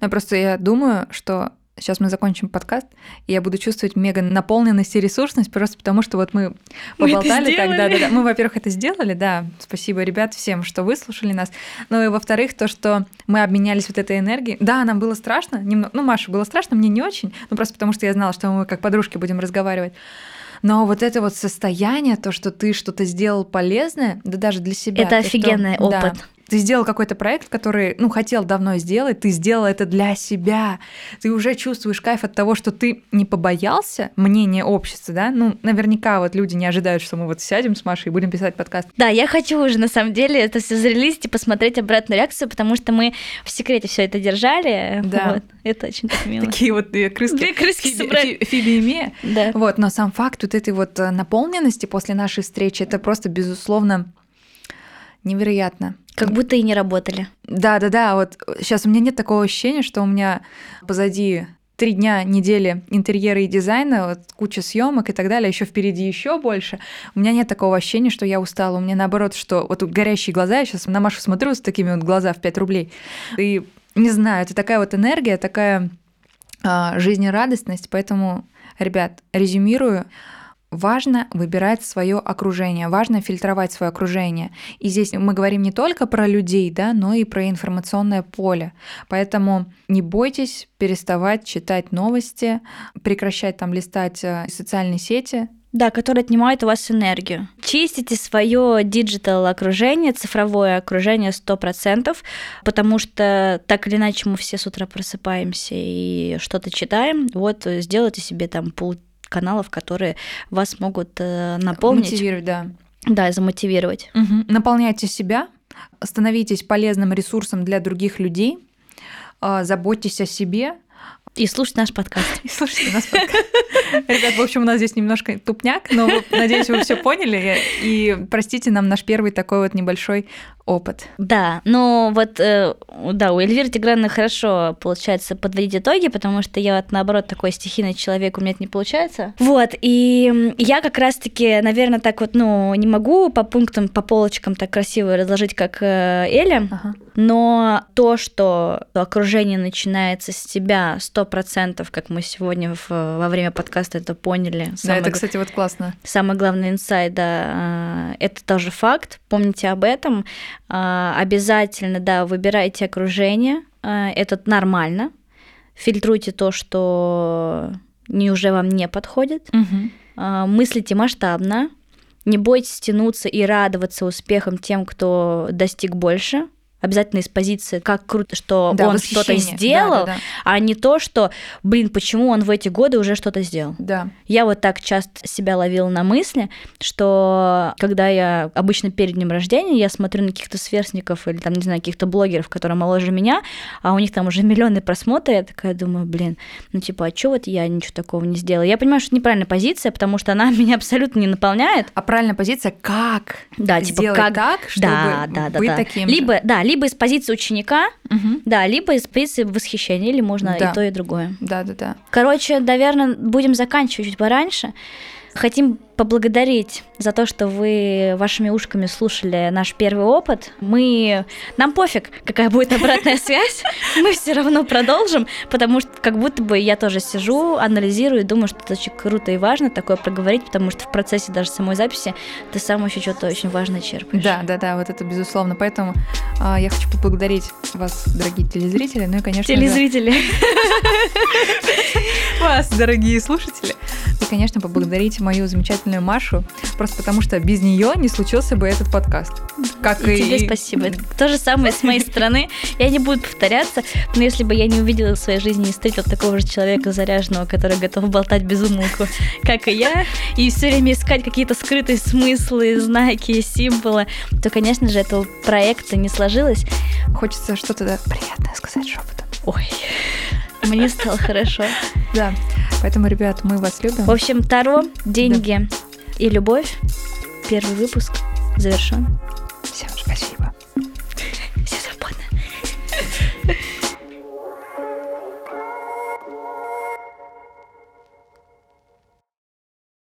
Ну, просто я думаю, что сейчас мы закончим подкаст, и я буду чувствовать мега наполненность и ресурсность, просто потому что вот мы Мы поболтали тогда. сделали. Да, да. Мы, во-первых, это сделали, да. Спасибо, ребят, всем, что выслушали нас. Ну и во-вторых, то, что мы обменялись вот этой энергией. Да, нам было страшно, немного. Ну, Маша, было страшно, мне не очень, ну просто потому что я знала, что мы как подружки будем разговаривать. Но вот это вот состояние, то, что ты что-то сделал полезное, да даже для себя. Это то, что- офигенный да, опыт. Ты сделал какой-то проект, который, ну, хотел давно сделать, ты сделал это для себя, ты уже чувствуешь кайф от того, что ты не побоялся мнения общества, да, ну, наверняка вот люди не ожидают, что мы вот сядем с Машей и будем писать подкаст. Да, я хочу уже, на самом деле, это все зарелизить и посмотреть обратную реакцию, потому что мы в секрете все это держали. Да. Вот. Это очень так мило. Такие вот две крыски. Две крыски собрали. Фи- Фиби и Мия. Да. Вот, но сам факт вот этой вот э, наполненности после нашей встречи, это просто, безусловно, невероятно. Как будто и не работали. Да, да, да. Вот сейчас у меня нет такого ощущения, что у меня позади три дня недели интерьера и дизайна, вот куча съемок и так далее, еще впереди еще больше. У меня нет такого ощущения, что я устала. У меня наоборот, что вот горящие глаза, я сейчас на Машу смотрю с такими вот глаза в 5 рублей. И не знаю, это такая вот энергия, такая а, жизнерадостность. Поэтому, ребят, резюмирую. Важно выбирать свое окружение, важно фильтровать свое окружение. И здесь мы говорим не только про людей, да, но и про информационное поле. Поэтому не бойтесь переставать читать новости, прекращать там листать э, социальные сети. Да, которые отнимают у вас энергию. Чистите свое digital окружение, цифровое окружение 100%, потому что так или иначе мы все с утра просыпаемся и что-то читаем. Вот сделайте себе там пул каналов, которые вас могут э, наполнить. Мотивировать, да. Да, и замотивировать. Мгм. Наполняйте себя, становитесь полезным ресурсом для других людей, а, заботьтесь о себе, И слушать наш подкаст. И слушайте нас подкаст. Ребят, в общем, у нас здесь немножко тупняк, но надеюсь, вы все поняли. И простите нам наш первый такой вот небольшой опыт. Да, но вот, э, да, у Эльвиры Тиграновны хорошо получается подводить итоги, потому что я вот наоборот такой стихийный человек, у меня это не получается. Вот, и я как раз-таки, наверное, так вот, ну, не могу по пунктам, по полочкам так красиво разложить, как э, Эля, Ага. Но то, что окружение начинается с тебя 100%, как мы сегодня в- во время подкаста это поняли. Да, самое это, кстати, вот классно. Самый главный инсайт, да, э, это тоже факт. Помните об этом. А, Обязательно, да, выбирайте окружение. э, Это нормально. Фильтруйте то, что не уже вам не подходит. А, Мыслите масштабно. Не бойтесь тянуться и радоваться успехам тем, кто достиг больше. Обязательно из позиции, как круто, что Да, он что-то сделал, Да, да, а не то, что, блин, почему он в эти годы уже что-то сделал. да. Я вот так часто себя ловила на мысли, что когда я обычно перед днем рождения, я смотрю на каких-то сверстников или там, не знаю, каких-то блогеров, которые моложе меня, а у них там уже миллионы просмотров, я такая думаю, блин, ну типа, а чё вот я ничего такого не сделала? Я понимаю, что это неправильная позиция, потому что она меня абсолютно не наполняет. А правильная позиция как Да, типа как... так, чтобы да, да, да, быть да. таким же? Либо, да, либо из позиции ученика, Мгм. да, либо из позиции восхищения, или можно Да. и то, и другое. Да, да, да. Короче, наверное, будем заканчивать чуть пораньше. Хотим поблагодарить за то, что вы вашими ушками слушали наш первый опыт. Мы... Нам пофиг, какая будет обратная связь. Мы все равно продолжим, потому что как будто бы я тоже сижу, анализирую и думаю, что это очень круто и важно такое проговорить, потому что в процессе даже самой записи ты сам еще что-то очень важное черпаешь. Да, да, да, вот это безусловно. Поэтому а, я хочу поблагодарить вас, дорогие телезрители, ну и, конечно Телезрители. вас, дорогие слушатели. И, конечно, поблагодарить мою замечательную Машу, просто потому что без нее не случился бы этот подкаст. Как И и, тебе спасибо. Это то же самое с моей стороны. Я не буду повторяться, но если бы я не увидела в своей жизни и встретила такого же человека заряженного, который готов болтать без умолку, как и я, и все время искать какие-то скрытые смыслы, знаки, символы, то, конечно же, этого проекта не сложилось. Хочется что-то приятное сказать шепотом. Ой, мне стало хорошо. Да. Поэтому, ребят, мы вас любим. В общем, Таро, деньги да. и любовь. Первый выпуск завершен. Всем спасибо.